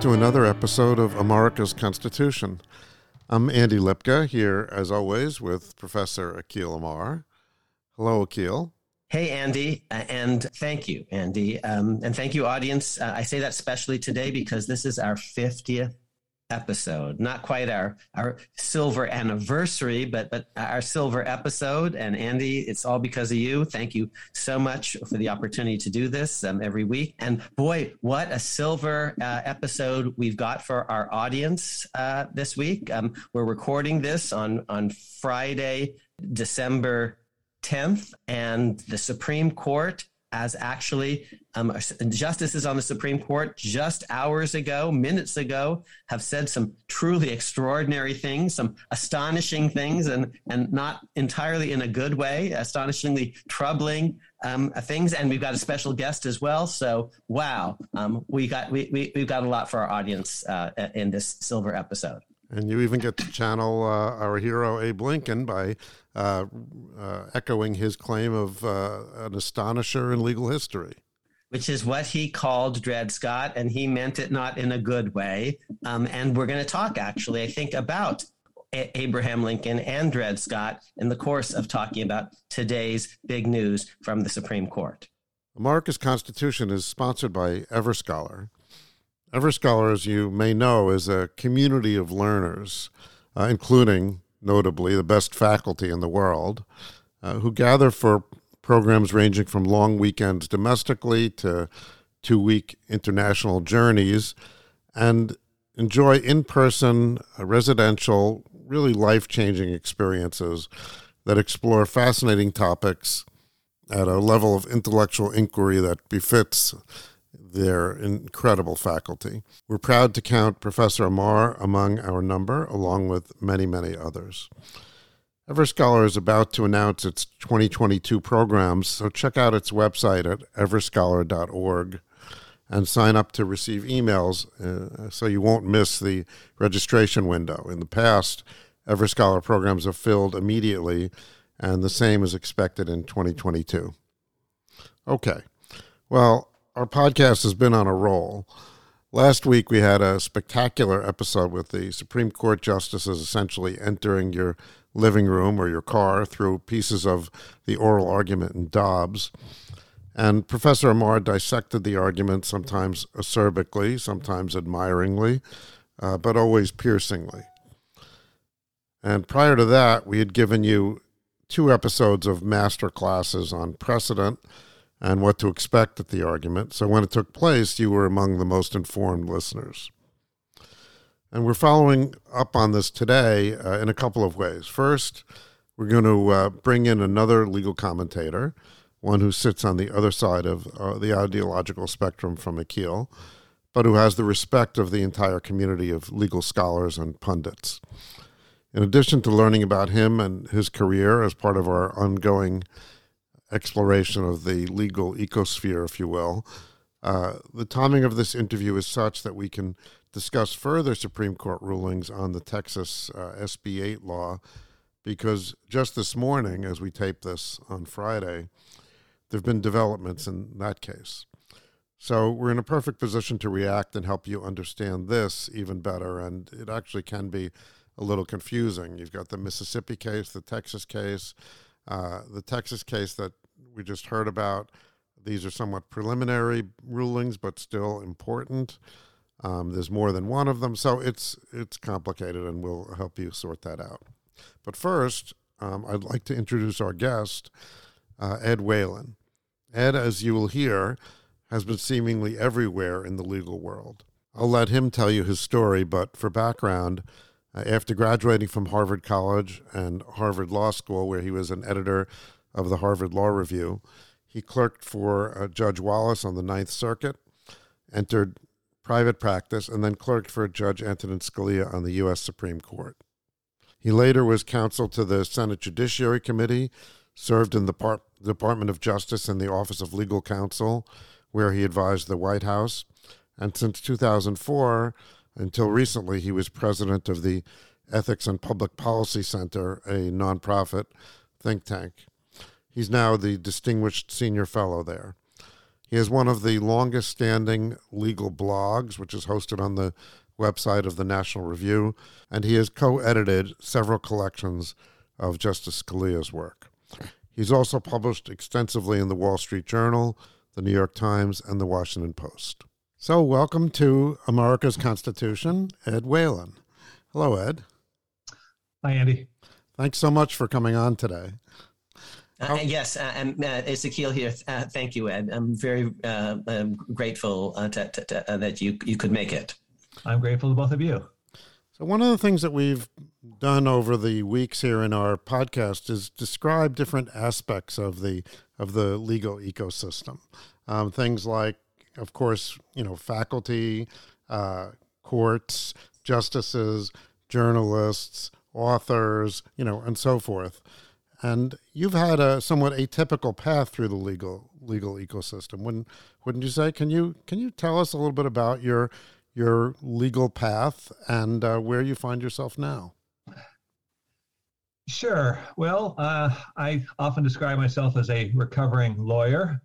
to another episode of America's Constitution. I'm Andy Lipka here, as always, with Professor Akhil Amar. Hello, Akhil. Hey, Andy, uh, and thank you, Andy. Um, and thank you, audience. Uh, I say that especially today because this is our 50th episode. Not quite our our silver anniversary, but but our silver episode. And Andy, it's all because of you. Thank you so much for the opportunity to do this um, every week. And boy, what a silver uh, episode we've got for our audience uh, this week. Um, we're recording this on on Friday, December 10th, and the Supreme Court as actually um, justices on the Supreme Court just hours ago, minutes ago, have said some truly extraordinary things, some astonishing things, and and not entirely in a good way, astonishingly troubling um, things. And we've got a special guest as well. So wow, um, we got we, we we've got a lot for our audience uh, in this silver episode. And you even get to channel uh, our hero Abe Lincoln by uh, uh, echoing his claim of uh, an astonisher in legal history. Which is what he called Dred Scott, and he meant it not in a good way. Um, and we're going to talk, actually, I think, about a- Abraham Lincoln and Dred Scott in the course of talking about today's big news from the Supreme Court. America's Constitution is sponsored by Everscholar. Everscholar, as you may know, is a community of learners, uh, including, notably, the best faculty in the world, uh, who gather for programs ranging from long weekends domestically to two week international journeys and enjoy in person, uh, residential, really life changing experiences that explore fascinating topics at a level of intellectual inquiry that befits their incredible faculty. We're proud to count Professor Amar among our number, along with many, many others. Everscholar is about to announce its 2022 programs, so check out its website at everscholar.org and sign up to receive emails uh, so you won't miss the registration window. In the past, Everscholar programs are filled immediately, and the same is expected in 2022. Okay. Well, our podcast has been on a roll. Last week, we had a spectacular episode with the Supreme Court justices essentially entering your living room or your car through pieces of the oral argument in Dobbs. And Professor Amar dissected the argument sometimes acerbically, sometimes admiringly, uh, but always piercingly. And prior to that, we had given you two episodes of master classes on precedent and what to expect at the argument. So when it took place, you were among the most informed listeners. And we're following up on this today uh, in a couple of ways. First, we're going to uh, bring in another legal commentator, one who sits on the other side of uh, the ideological spectrum from Akhil, but who has the respect of the entire community of legal scholars and pundits. In addition to learning about him and his career as part of our ongoing exploration of the legal ecosphere, if you will. Uh, the timing of this interview is such that we can discuss further Supreme Court rulings on the Texas uh, SB 8 law because just this morning, as we tape this on Friday, there have been developments in that case. So we're in a perfect position to react and help you understand this even better. And it actually can be a little confusing. You've got the Mississippi case, the Texas case, uh, the Texas case that we just heard about, these are somewhat preliminary rulings, but still important. Um, there's more than one of them, so it's it's complicated, and we'll help you sort that out. But first, um, I'd like to introduce our guest, uh, Ed Whelan. Ed, as you will hear, has been seemingly everywhere in the legal world. I'll let him tell you his story, but for background, after graduating from Harvard College and Harvard Law School, where he was an editor of the Harvard Law Review, he clerked for uh, Judge Wallace on the Ninth Circuit, entered private practice, and then clerked for Judge Antonin Scalia on the U.S. Supreme Court. He later was counsel to the Senate Judiciary Committee, served in the Par- Department of Justice and the Office of Legal Counsel, where he advised the White House. And since 2004, until recently, he was president of the Ethics and Public Policy Center, a nonprofit think tank. He's now the Distinguished Senior Fellow there. He has one of the longest standing legal blogs, which is hosted on the website of the National Review, and he has co edited several collections of Justice Scalia's work. He's also published extensively in the Wall Street Journal, the New York Times, and the Washington Post. So, welcome to America's Constitution, Ed Whelan. Hello, Ed. Hi, Andy. Thanks so much for coming on today. Uh, yes, uh, and uh, Akhil here. Uh, thank you, Ed. I'm very uh, um, grateful uh, to, to, to, that you you could make it. I'm grateful to both of you. So one of the things that we've done over the weeks here in our podcast is describe different aspects of the of the legal ecosystem. Um, things like, of course, you know, faculty, uh, courts, justices, journalists, authors, you know, and so forth. And you've had a somewhat atypical path through the legal legal ecosystem. Wouldn't wouldn't you say? Can you can you tell us a little bit about your your legal path and uh, where you find yourself now. Sure. Well, uh, I often describe myself as a recovering lawyer.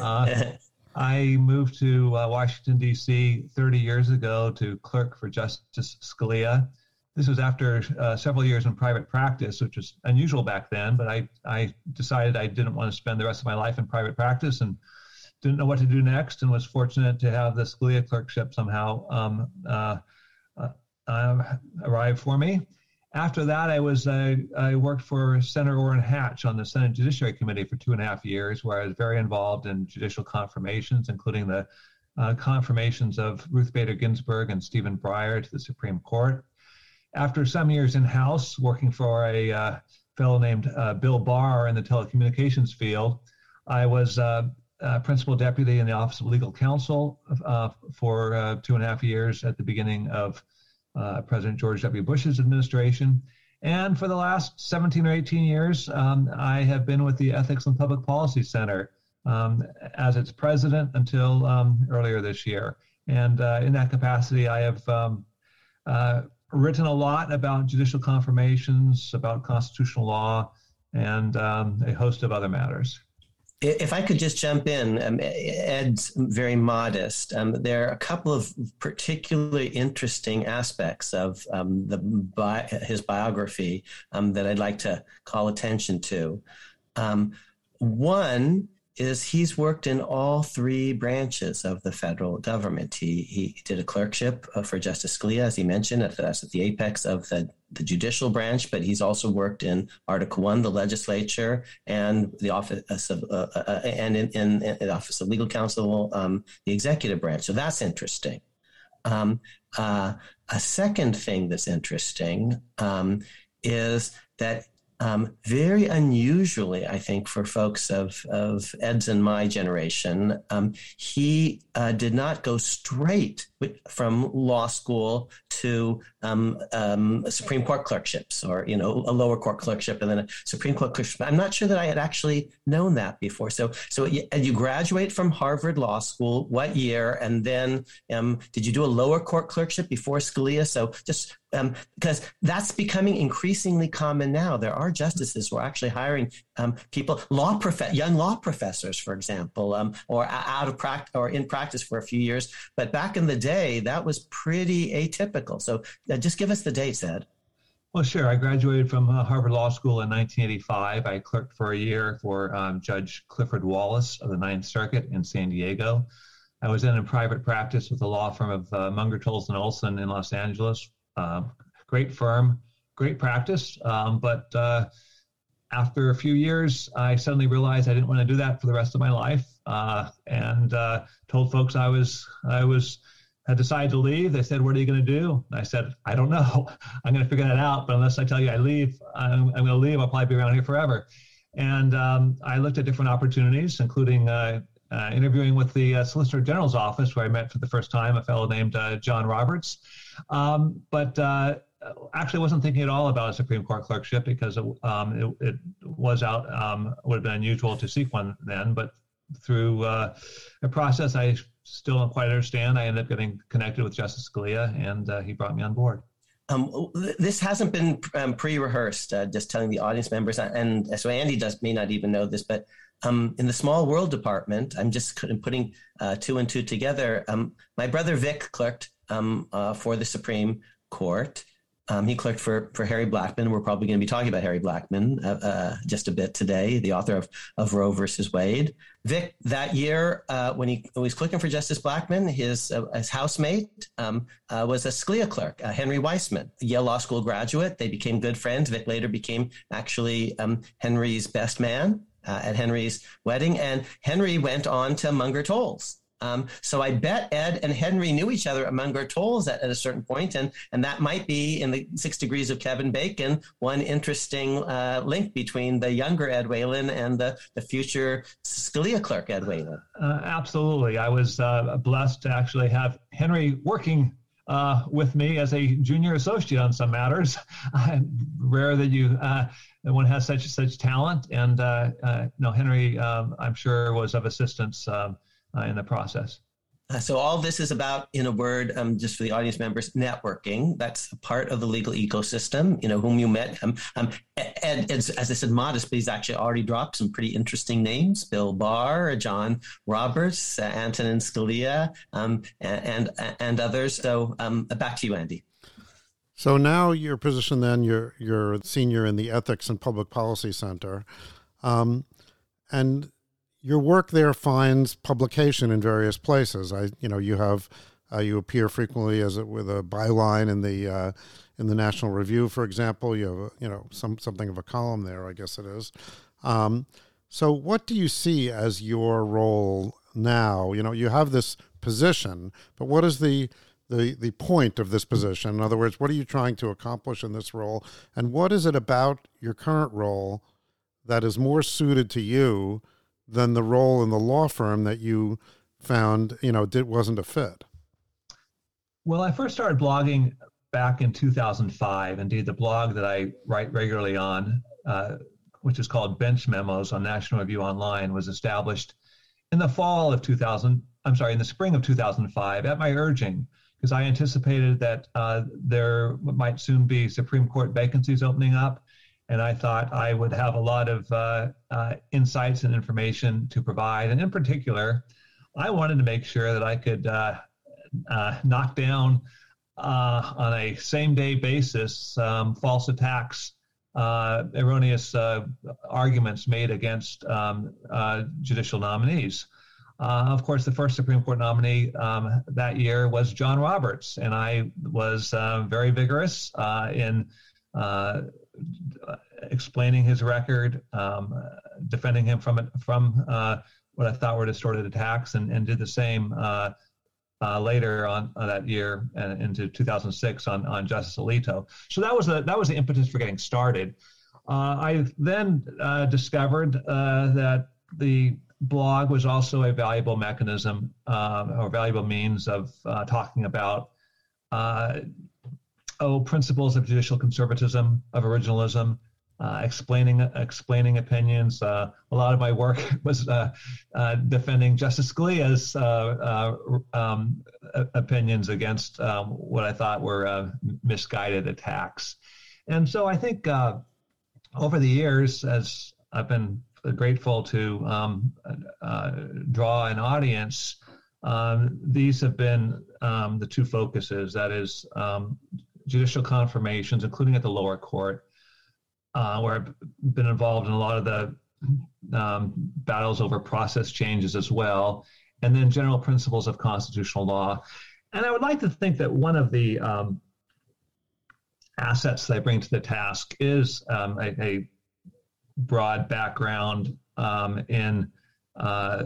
Uh, I moved to uh, Washington, D.C. 30 years ago to clerk for Justice Scalia. This was after uh, several years in private practice, which was unusual back then, but I, I decided I didn't want to spend the rest of my life in private practice and didn't know what to do next and was fortunate to have the Scalia clerkship somehow um, uh, uh, uh, arrive for me. After that, I was uh, I worked for Senator Orrin Hatch on the Senate Judiciary Committee for two and a half years, where I was very involved in judicial confirmations, including the uh, confirmations of Ruth Bader Ginsburg and Stephen Breyer to the Supreme Court. After some years in House, working for a uh, fellow named Bill Barr in the telecommunications field, I was uh, principal deputy in the Office of Legal Counsel uh, for uh, two and a half years at the beginning of uh, President George W. Bush's administration. And for the last 17 or 18 years, um, I have been with the Ethics and Public Policy Center um, as its president until um, earlier this year. And uh, in that capacity, I have um, uh, written a lot about judicial confirmations, about constitutional law, and um, a host of other matters. If I could just jump in, um, Ed's very modest. Um, there are a couple of particularly interesting aspects of um, the bi- his biography um, that I'd like to call attention to. Um, one is he's worked in all three branches of the federal government. He he did a clerkship uh, for Justice Scalia, as he mentioned, at, that's at the apex of the, the judicial branch, but he's also worked in Article One, the legislature, and the office of uh, uh, uh, and in, in, in, the Office of Legal Counsel, um, the executive branch. So that's interesting. Um, uh, a second thing that's interesting um, is that um, very unusually, I think, for folks of, of Ed's and my generation, um, he uh, did not go straight from law school to um, um, Supreme Court clerkships or, you know, a lower court clerkship and then a Supreme Court clerkship. I'm not sure that I had actually known that before. So, so you, you graduate from Harvard Law School, what year? And then um, did you do a lower court clerkship before Scalia? So just um, because that's becoming increasingly common now. There are justices who are actually hiring um, people, law prof- young law professors, for example, um, or out of practice or in practice for a few years. But back in the day, that was pretty atypical. So uh, just give us the dates, Ed. Well, sure. I graduated from uh, Harvard Law School in 1985. I clerked for a year for um, Judge Clifford Wallace of the Ninth Circuit in San Diego. I was then in private practice with the law firm of uh, Munger, Tolles, and Olson in Los Angeles. Uh, great firm, great practice. Um, but uh, after a few years, I suddenly realized I didn't want to do that for the rest of my life, uh, and uh, told folks I was I was had decided to leave. They said, "What are you going to do?" I said, "I don't know. I'm going to figure that out. But unless I tell you I leave, I'm, I'm going to leave. I'll probably be around here forever." And um, I looked at different opportunities, including uh, uh, interviewing with the uh, Solicitor General's office, where I met for the first time a fellow named uh, John Roberts. Um, but uh, actually wasn't thinking at all about a Supreme Court clerkship because it, um, it, it was out, um, would have been unusual to seek one then. But through uh, a process I still don't quite understand, I ended up getting connected with Justice Scalia, and uh, he brought me on board. Um, this hasn't been um, pre-rehearsed. Uh, just telling the audience members, and so Andy does may not even know this, but um, in the small world department, I'm just putting uh, two and two together. Um, my brother Vic clerked um, uh, for the Supreme Court. Um, he clerked for for Harry Blackmun. We're probably going to be talking about Harry Blackmun uh, uh, just a bit today, the author of, of Roe versus Wade. Vic, that year uh, when he was clerking for Justice Blackmun, his uh, his housemate um, was a Scalia clerk, Henry Weissmann, Yale Law School graduate. They became good friends. Vic later became actually um, Henry's best man at Henry's wedding, and Henry went on to Munger Tolles. Um, so I bet Ed and Henry knew each other at Munger Tolles at, at, a certain point, and and that might be in the Six Degrees of Kevin Bacon one interesting uh, link between the younger Ed Whelan and the the future Scalia clerk Ed Whelan. Uh, absolutely, I was uh, blessed to actually have Henry working. Uh, with me as a junior associate on some matters, rare that you uh, one has such such talent, and uh, no Henry, um, I'm sure was of assistance um, uh, in the process. Uh, so all this is about, in a word, um, just for the audience members, networking. That's a part of the legal ecosystem. You know, whom you met. Um, um, and, as, as I said, modest, but he's actually already dropped some pretty interesting names: Bill Barr, John Roberts, uh, Antonin Scalia, um, and, and, and others. So um, back to you, Andy. So now your position, then you're you're senior in the Ethics and Public Policy Center, um, and your work there finds publication in various places. I, you know, you have uh, you appear frequently as a, with a byline in the uh, in the National Review, for example. You have, you know, some something of a column there, I guess it is. Um, so, what do you see as your role now? You know, you have this position, but what is the the the point of this position? In other words, what are you trying to accomplish in this role, and what is it about your current role that is more suited to you? than the role in the law firm that you found you know did wasn't a fit well i first started blogging back in 2005 indeed the blog that i write regularly on uh, which is called bench memos on national review online was established in the fall of 2000 i'm sorry in the spring of 2005 at my urging because i anticipated that uh, there might soon be supreme court vacancies opening up and I thought I would have a lot of uh, uh, insights and information to provide. And in particular, I wanted to make sure that I could uh, uh knock down uh, on a same day basis um, false attacks, erroneous arguments made against um, judicial nominees. Of course, the first Supreme Court nominee um, that year was John Roberts, and I was very vigorous in explaining his record, um, defending him from from uh, what I thought were distorted attacks, and, and did the same uh, uh, later on uh, that year and into 2006 on, on Justice Alito. So that was the that was the impetus for getting started. Uh, I then uh, discovered that the blog was also a valuable mechanism or valuable means of talking about oh, principles of judicial conservatism, of originalism, uh, explaining explaining opinions. Uh, a lot of my work was uh, uh defending Justice Scalia's uh, uh, um, opinions against um, what I thought were misguided attacks. And so I think over the years, as I've been grateful to um, draw an audience, um, these have been um, the two focuses. That is um, judicial confirmations, including at the lower court, uh, where I've been involved in a lot of the um, battles over process changes as well, and then general principles of constitutional law. And I would like to think that one of the um, assets I bring to the task is a, a, broad background um, in uh,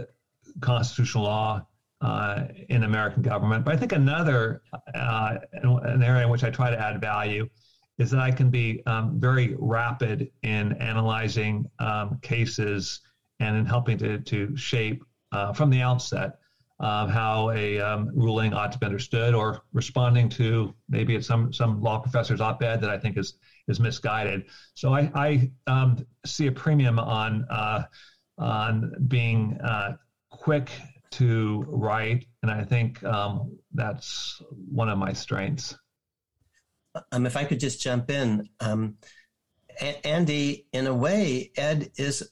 constitutional law uh, in American government. But I think another uh, an area in which I try to add value is that I can be um, very rapid in analyzing um, cases and in helping to, to shape uh, from the outset um, how a um, ruling ought to be understood or responding to maybe it's some, some law professor's op-ed that I think is, is misguided. So I, I um, see a premium on, uh, on being uh, quick to write, and I think um, that's one of my strengths. um, if I could just jump in, um, a- Andy, in a way, Ed is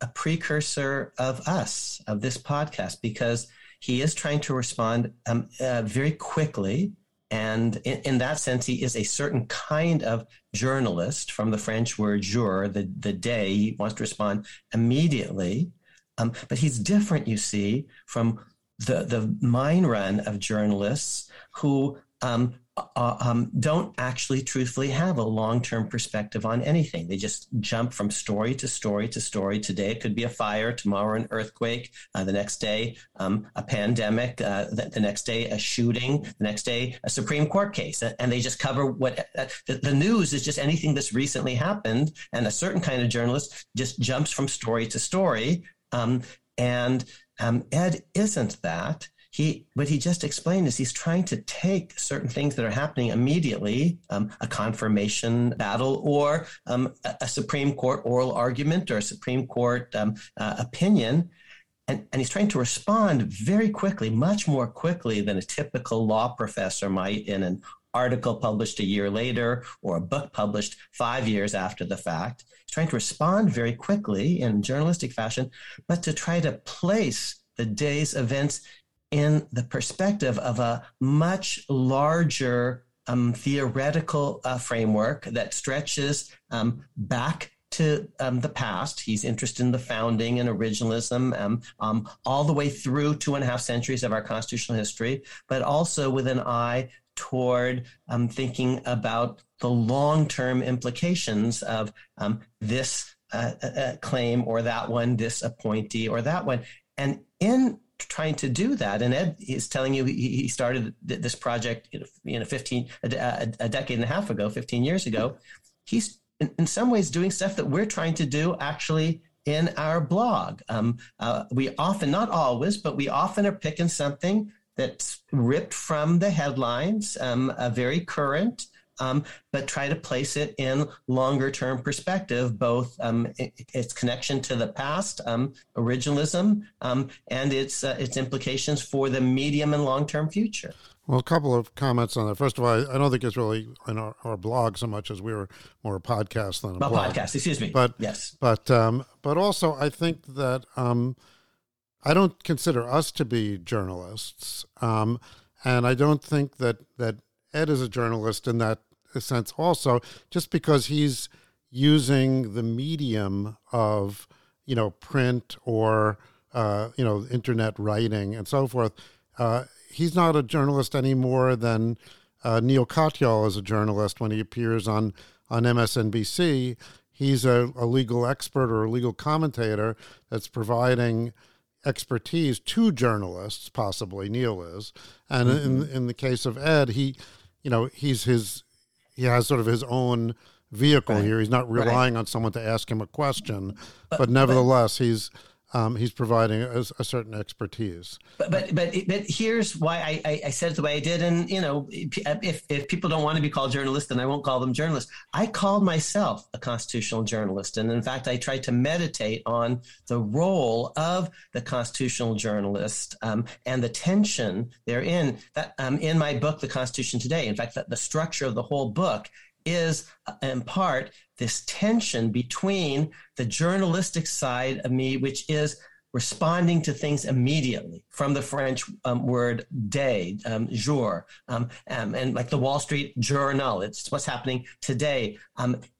a, precursor of us, of this podcast, because he is trying to respond um, uh, very quickly. And in, in, that sense, he is a certain kind of journalist from the French word jour, the, the day. He wants to respond immediately. Um, but he's different, you see, from the, the mine run of journalists who um, uh, um, don't actually truthfully have a long term perspective on anything. They just jump from story to story to story. Today it could be a fire, tomorrow an earthquake, uh, the next day um, a pandemic, uh, the, the, next day a shooting, the next day a Supreme Court case. And they just cover what uh, the, the news is just anything that's recently happened. And a certain kind of journalist just jumps from story to story. Um, and um, Ed isn't that he what he just explained is he's trying to take certain things that are happening immediately um, a confirmation battle or um, a, a, supreme court oral argument or a supreme court um, uh, opinion. And, and he's trying to respond very quickly much more quickly than a typical law professor might in an article published a year later or a book published five years after the fact. He's trying to respond very quickly in journalistic fashion but to try to place the day's events in the perspective of a much larger um, theoretical uh, framework that stretches um, back to um, the past. He's interested in the founding and originalism, um, um, all the way through two and a half centuries of our constitutional history, but also with an eye toward um, thinking about the long term implications of this uh, uh, uh, claim or that one, this appointee or that one. And in trying to do that. And Ed is telling you he started this project, you know, 15, a, decade and a half ago, 15 years ago. He's in, in, some ways doing stuff that we're trying to do actually in our blog. Um, uh, we often, not always, but we often are picking something that's ripped from the headlines, um, a very current, um, but try to place it in longer term perspective, both um, its connection to the past, um, originalism, um, and its uh, its implications for the medium and long term future. Well, a couple of comments on that. First of all, I don't think it's really in our, our blog so much as we were more a podcast than a well, blog. podcast. Excuse me. But yes, but um, but also I think that um, I don't consider us to be journalists, and I don't think that that Ed is a journalist in that sense also, just because he's using the medium of, you know, print or, uh, you know, internet writing and so forth. Uh, he's not a journalist any more than uh, Neal Katyal is a journalist when he appears on, on MSNBC. He's a, a legal expert or a legal commentator that's providing expertise to journalists, possibly Neal is. And mm-hmm. in in the case of Ed, he you know, he's his he has sort of his own vehicle right. here. He's not relying right. on someone to ask him a question, but, but nevertheless, but, he's um, he's providing a, a, certain expertise. But but but but here's why I, I, said it the way I did. And you know, if if people don't want to be called journalists, then I won't call them journalists. I called myself a constitutional journalist, and in fact, I tried to meditate on the role of the constitutional journalist um, and the tension therein. That um, in my book, The Constitution Today. In fact, that the structure of the whole book is uh, in part this tension between the journalistic side of me, which is responding to things immediately from the French um, word day, um, jour, um, um and like the Wall Street Journal. It's what's happening today.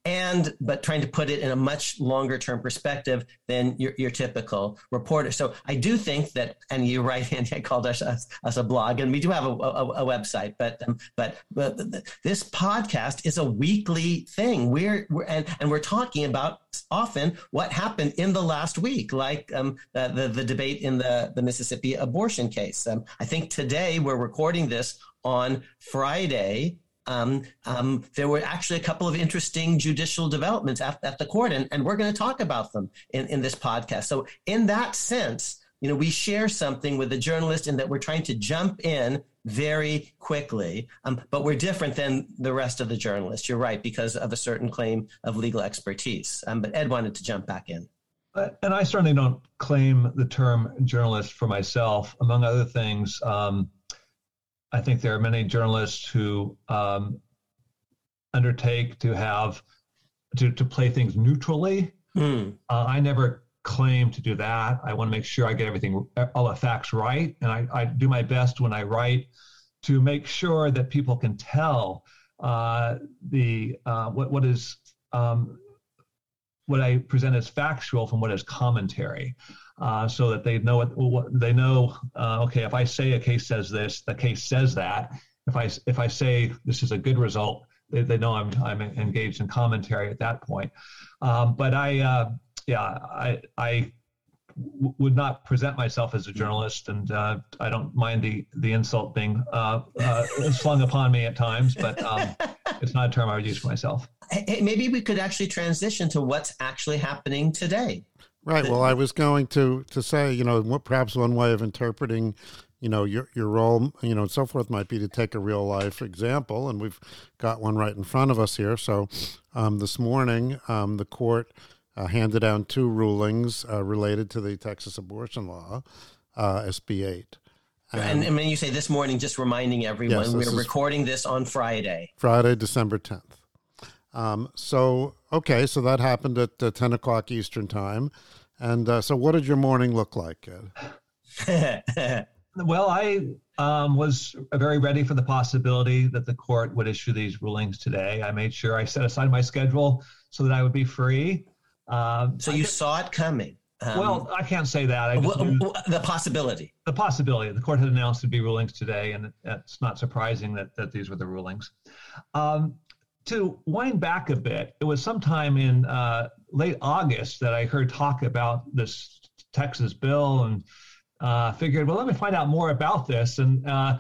And but trying to put it in a much longer term perspective than your, your typical reporter. So I do think that, and you're right, Andy, I called us, us, us a blog, and we do have a, a, a website, but, um, but but this podcast is a weekly thing. We're, we're and, and we're talking about often what happened in the last week, like um, the, the, the debate in the the Mississippi abortion case. Um, I think today we're recording this on Friday um, um, there were actually a couple of interesting judicial developments at, at the court, and, and we're going to talk about them in, in this podcast. So, in that sense, you know, we share something with the journalist in that we're trying to jump in very quickly, um, but we're different than the rest of the journalists. You're right, because of a certain claim of legal expertise. Um, but Ed wanted to jump back in. And I certainly don't claim the term journalist for myself. Among other things, um, I think there are many journalists who um, undertake to have to, to play things neutrally. Mm. Uh, I never claim to do that. I want to make sure I get everything, all the facts right. And I, I do my best when I write to make sure that people can tell uh, the uh, what what is um, what I present as factual from what is commentary, uh, so that they know what, what they know. Uh, okay, if I say a case says this, the case says that. If I if I say this is a good result, they, they know I'm I'm engaged in commentary at that point. Um, but I uh, yeah I I w- would not present myself as a journalist, and uh, I don't mind the the insult being uh, uh, slung upon me at times, but um, it's not a term I would use for myself. Hey, maybe we could actually transition to what's actually happening today. Right. Well, I was going to to say, you know, perhaps one way of interpreting, you know, your your role, you know, and so forth might be to take a real life example, and we've got one right in front of us here. So, um, this morning, um, the court uh, handed down two rulings uh, related to the Texas abortion law, uh, SB 8. And, and, when you say this morning, just reminding everyone, yes, we're recording this on Friday. Friday, December 10th. Um, so, okay, so that happened at uh, 10 o'clock Eastern Time. And uh, so, what did your morning look like, Ed? well, I um, was very ready for the possibility that the court would issue these rulings today. I made sure I set aside my schedule so that I would be free. Um, so you saw it coming. Um, well, I can't say that. I well, the possibility. The possibility. The court had announced to be rulings today, and it's not surprising that, that these were the rulings. Um, to wind back a bit, it was sometime in uh, late August that I heard talk about this Texas bill and uh, figured, well, let me find out more about this. And uh,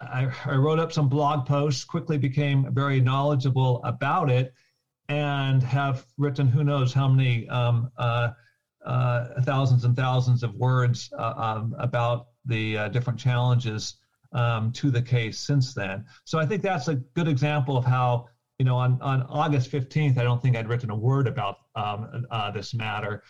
I, I wrote up some blog posts, quickly became very knowledgeable about it and have written who knows how many um, uh, uh, thousands and thousands of words uh, um, about the different challenges um, to the case since then. So I think that's a good example of how, you know, on, on August 15th, I don't think I'd written a word about um, uh, this matter,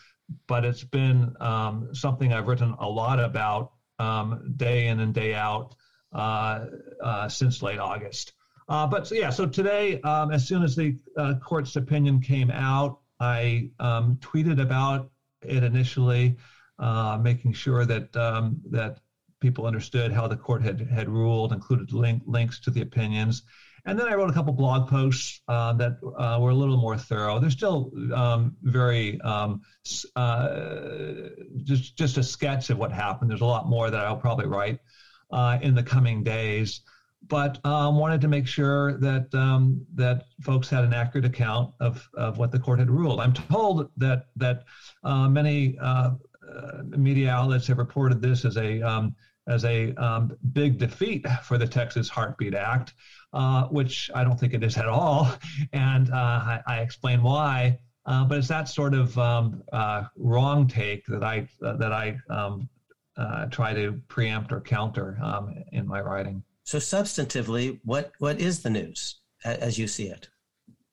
but it's been um, something I've written a lot about um, day in and day out uh, since late August. Uh, but so, yeah, so today, um, as soon as the uh, court's opinion came out, I um, tweeted about it initially, uh, making sure that um, that people understood how the court had had ruled, included link, links to the opinions, and then I wrote a couple blog posts uh, that uh, were a little more thorough. They're still um, very um, uh, just just a sketch of what happened. There's a lot more that I'll probably write in the coming days but um, wanted to make sure that um, that folks had an accurate account of, of what the court had ruled. I'm told that that uh, many uh, uh, media outlets have reported this as a um, as a um, big defeat for the Texas Heartbeat Act, uh, which I don't think it is at all, and uh, I, I, explain why. Uh, but it's that sort of um, wrong take that I that I um, try to preempt or counter in my writing. So substantively, what what is the news as you see it?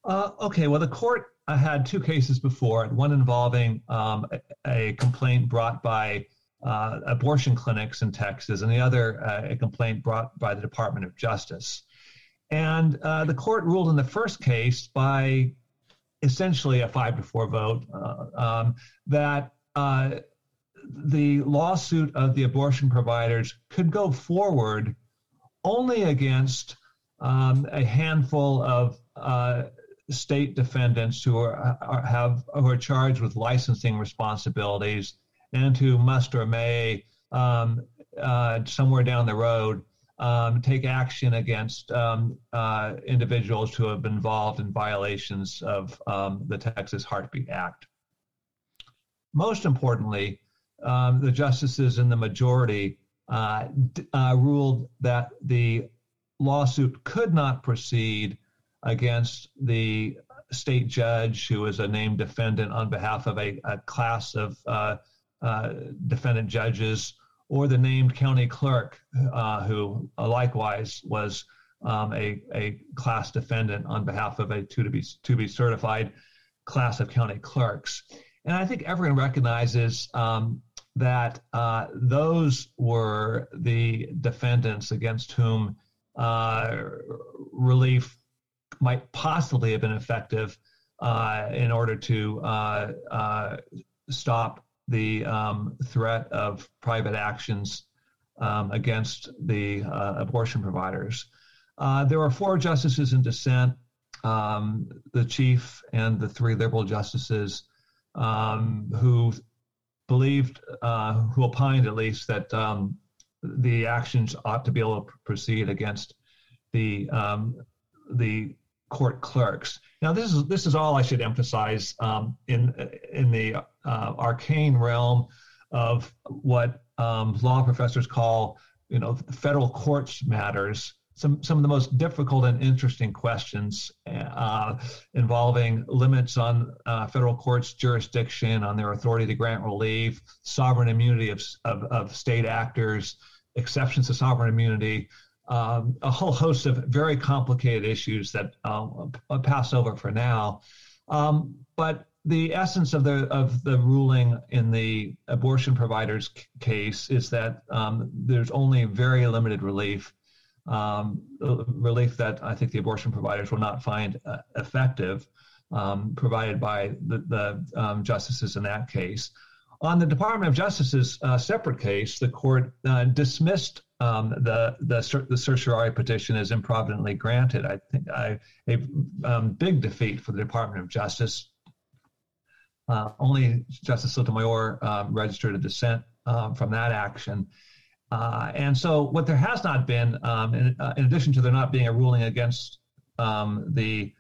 Uh, okay, well, the court uh, had two cases before, one involving um, a, a, complaint brought by uh, abortion clinics in Texas, and the other uh, a complaint brought by the Department of Justice. And uh, the court ruled in the first case by essentially a five to four vote uh, um, that the lawsuit of the abortion providers could go forward only against um, a handful of uh, state defendants who are, are, have who are charged with licensing responsibilities and who must or may um, uh, somewhere down the road um, take action against um, uh, individuals who have been involved in violations of um, the Texas Heartbeat Act. Most importantly, um, the justices in the majority uh, uh, ruled that the lawsuit could not proceed against the state judge who is a named defendant on behalf of a, a class of uh, uh, defendant judges or the named county clerk uh, who likewise was um, a, a class defendant on behalf of a to be to be certified class of county clerks. And I think everyone recognizes um, that uh, those were the defendants against whom uh, relief might possibly have been effective uh, in order to uh, uh, stop the um, threat of private actions um, against the uh, abortion providers. Uh, there were four justices in dissent. Um, the chief and the three liberal justices um, who believed, uh, who opined at least, that um, the actions ought to be able to proceed against the um, the court clerks. Now, this is this is all I should emphasize um, in in the uh, arcane realm of what um, law professors call, you know, federal courts matters some, some of the most difficult and interesting questions uh, involving limits on uh, federal courts' jurisdiction, on their authority to grant relief, sovereign immunity of, of, of state actors, exceptions to sovereign immunity, um, a whole host of very complicated issues that I'll, I'll pass over for now. Um, but the essence of the of the ruling in the abortion providers c- case is that um, there's only very limited relief um, relief that I think the abortion providers will not find uh, effective, um, provided by the, the um, justices in that case. On the Department of Justice's uh, separate case, the court uh, dismissed um, the, the the certiorari petition is improvidently granted. I think I, a um, big defeat for the Department of Justice. Uh, only Justice Sotomayor um, registered a dissent from that action. Uh, and so, what there has not been, um, in, uh, in, addition to there not being a ruling against um, the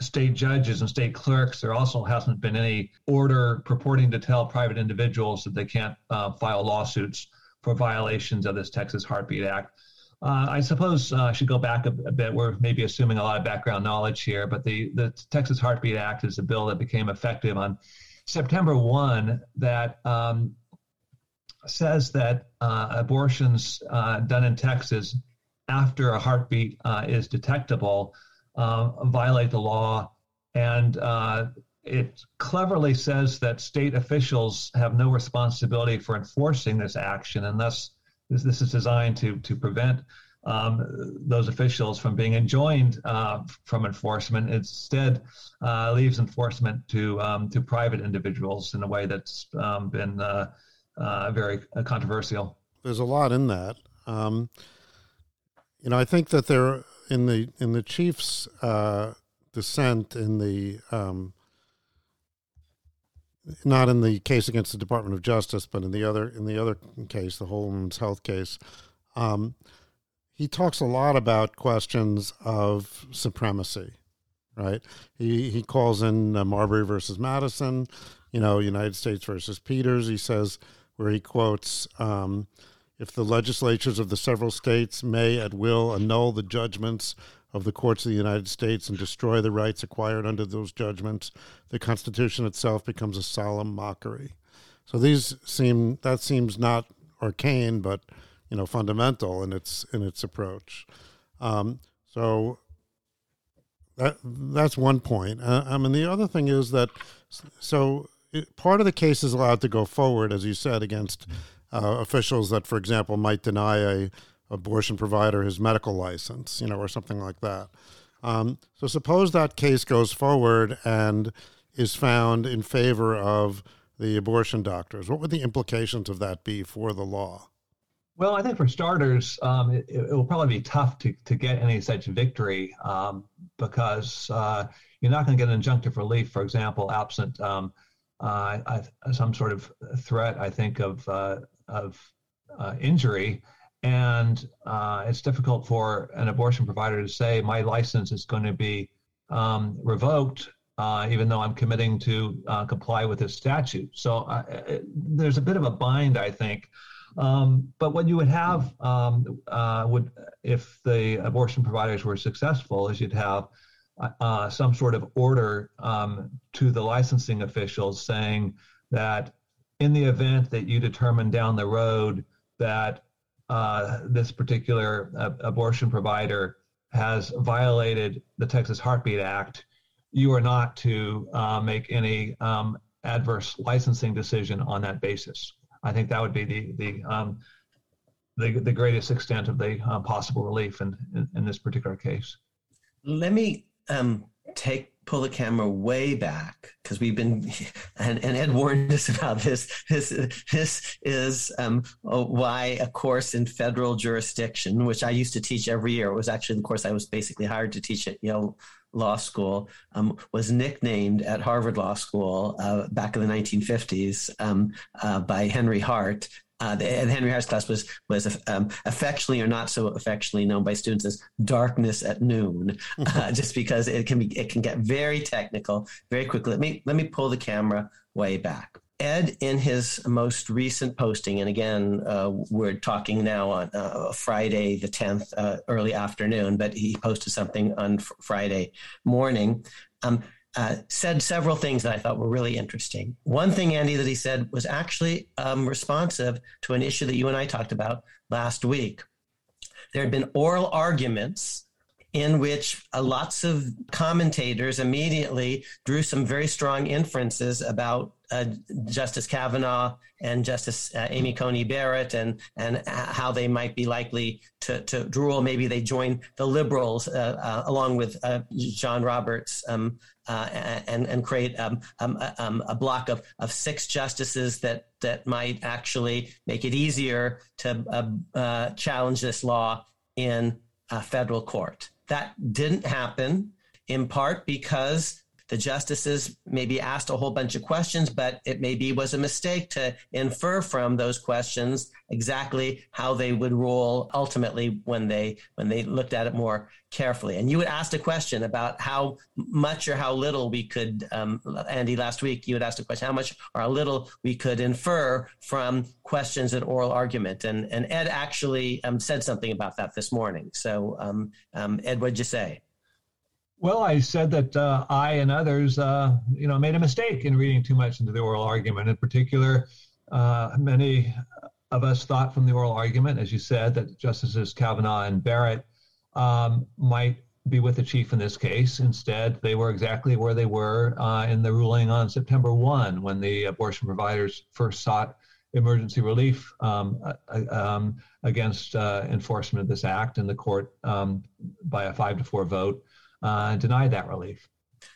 state judges and state clerks, there also hasn't been any order purporting to tell private individuals that they can't uh, file lawsuits for violations of this Texas Heartbeat Act. Uh, I suppose uh, I should go back a, a, bit. We're maybe assuming a lot of background knowledge here, but the, the Texas Heartbeat Act is a bill that became effective on September 1 that um, says that uh, abortions uh, done in Texas after a heartbeat uh, is detectable uh, violate the law. And it cleverly says that state officials have no responsibility for enforcing this action, and thus this, this is designed to, to prevent um, those officials from being enjoined uh, from enforcement. Instead, uh, leaves enforcement to um, to private individuals in a way that's um, been uh, uh, very uh, controversial. There's a lot in that. Um, you know, I think that there in the in the chief's uh, dissent in the um, not in the case against the Department of Justice, but in the other in the other case, the Woman's Health case, um, he talks a lot about questions of supremacy. Right? He he calls in uh, Marbury versus Madison, you know, United States versus Peters. He says where he quotes um, If the legislatures of the several states may at will annul the judgments of the courts of the United States and destroy the rights acquired under those judgments, the Constitution itself becomes a solemn mockery. So these seem that seems not arcane, but you know fundamental in its in its approach. Um, so that that's one point. Uh, I mean, the other thing is that so part of the case is allowed to go forward, as you said, against uh, officials that, for example, might deny a abortion provider his medical license, you know, or something like that. Um, so suppose that case goes forward and is found in favor of the abortion doctors. What would the implications of that be for the law? Well, I think for starters, um, it, it, will probably be tough to, to get any such victory um, because uh, you're not going to get an injunctive relief, for example, absent um, uh, I, some sort of threat, I think, of uh, of uh, injury, and uh, it's difficult for an abortion provider to say my license is going to be um, revoked, uh, even though I'm committing to uh, comply with this statute. So it, there's a bit of a bind, I think. Um, but what you would have um, would, if the abortion providers were successful, is you'd have uh, some sort of order um, to the licensing officials saying that in the event that you determine down the road that uh, this particular uh, abortion provider has violated the Texas Heartbeat Act, you are not to uh, make any um, adverse licensing decision on that basis. I think that would be the the um, the, the greatest extent of the uh, possible relief in, in, in this particular case. let me um, take pull the camera way back because we've been and, and, ed warned us about this. This this is um, why a course in federal jurisdiction which i used to teach every year it was actually the course i was basically hired to teach at yale law school um, was nicknamed at harvard law school uh, back in the 1950s um, uh, by henry hart uh, the, Henry Hart's class was was um, affectionately or not so affectionately known by students as "darkness at noon," uh, just because it can be it can get very technical very quickly. Let me let me pull the camera way back. Ed, in his most recent posting, and again, uh, we're talking now on uh, Friday the 10th, uh, early afternoon, but he posted something on f- Friday morning. Um, uh, said several things that I thought were really interesting. One thing, Andy, that he said was actually um, responsive to an issue that you and I talked about last week. There had been oral arguments in which uh, lots of commentators immediately drew some very strong inferences about uh, Justice Kavanaugh and Justice uh, Amy Coney Barrett and and how they might be likely to, to rule. Maybe they join the liberals uh, uh, along with uh, John Roberts um, and and create um, um, um, a block of, of six justices that that might actually make it easier to challenge this law in a federal court. That didn't happen in part because the justices maybe asked a whole bunch of questions, but it maybe was a mistake to infer from those questions exactly how they would rule ultimately when they when they looked at it more carefully. And you had asked a question about how much or how little we could, um, Andy, last week you had asked a question how much or how little we could infer from questions and oral argument. And and Ed actually um, said something about that this morning. So um, um Ed, what'd you say? Well, I said that uh, I and others, uh, you know, made a mistake in reading too much into the oral argument. In particular, uh, many of us thought from the oral argument, as you said, that Justices Kavanaugh and Barrett um, might be with the chief in this case. Instead, they were exactly where they were uh, in the ruling on September 1 when the abortion providers first sought emergency relief um, uh, um, against uh, enforcement of this act, and the court, um, by a five to four vote, uh, denied that relief.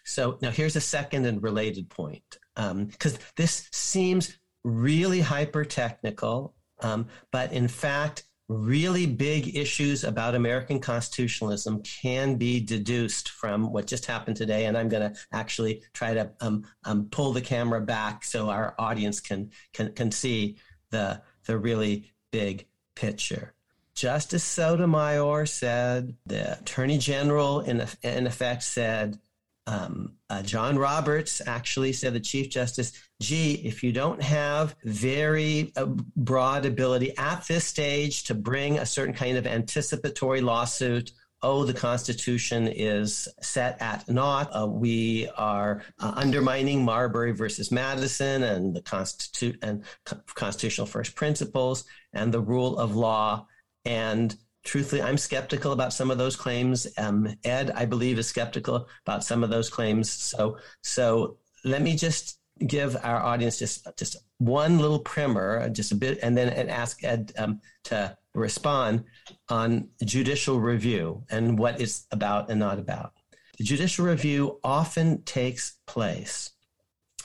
So now here's a second and related point, because um, this seems really hyper technical, um, but in fact, really big issues about American constitutionalism can be deduced from what just happened today. And I'm going to actually try to um, um, pull the camera back so our audience can can, can see the the really big picture. Justice Sotomayor said, the Attorney General, in, in effect, said, um, uh, John Roberts actually said, the Chief Justice, gee, if you don't have very uh, broad ability at this stage to bring a certain kind of anticipatory lawsuit oh, the Constitution is set at naught. Uh, we are uh, undermining Marbury versus Madison and the Constitu- and constitutional first principles and the rule of law. And truthfully, I'm skeptical about some of those claims. Um, Ed, I believe, is skeptical about some of those claims. So, so let me just give our audience just just one little primer, just a bit, and then and ask Ed um, to respond on judicial review and what it's about and not about. Judicial review often takes place,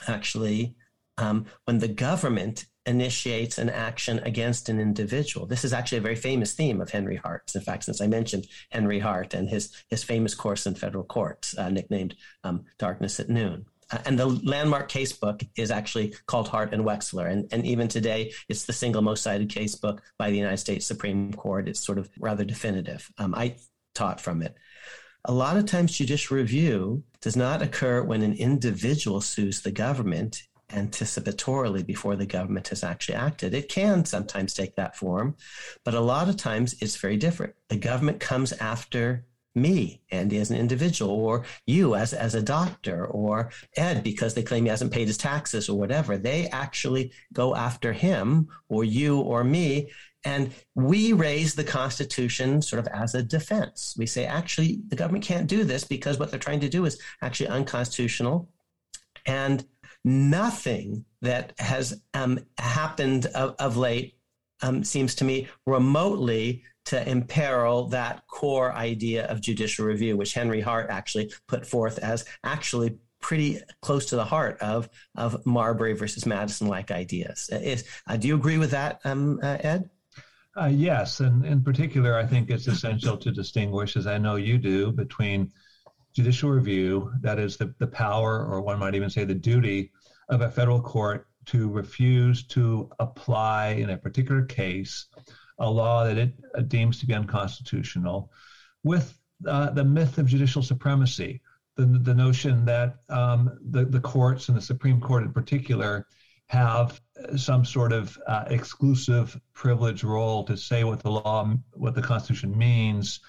actually, um, when the government initiates an action against an individual. This is actually a very famous theme of Henry Hart's. In fact, since I mentioned Henry Hart and his, his famous course in federal courts, uh, nicknamed um, Darkness at Noon. Uh, and the landmark case book is actually called Hart and Wechsler. And, and even today, it's the single most cited case book by the United States Supreme Court. It's sort of rather definitive. Um, I taught from it. A lot of times, judicial review does not occur when an individual sues the government anticipatorily before the government has actually acted. It can sometimes take that form, but a lot of times it's very different. The government comes after me, Andy, as an individual, or you as, as a doctor, or Ed, because they claim he hasn't paid his taxes or whatever. They actually go after him or you or me. And we raise the Constitution sort of as a defense. We say, actually, the government can't do this because what they're trying to do is actually unconstitutional. And nothing that has um, happened of, of late um, seems to me, remotely to imperil that core idea of judicial review, which Henry Hart actually put forth as actually pretty close to the heart of of Marbury versus Madison like ideas. Is, uh, do you agree with that, um, uh, Ed? Uh, yes, and in particular, I think it's essential to distinguish, as I know you do, between judicial review, that is the, the power, or one might even say the duty, of a federal court to refuse to apply in a particular case a law that it deems to be unconstitutional, with uh, the myth of judicial supremacy, the, the notion that um, the, the courts and the Supreme Court in particular have some sort of uh, exclusive privilege role to say what the law, what the Constitution means,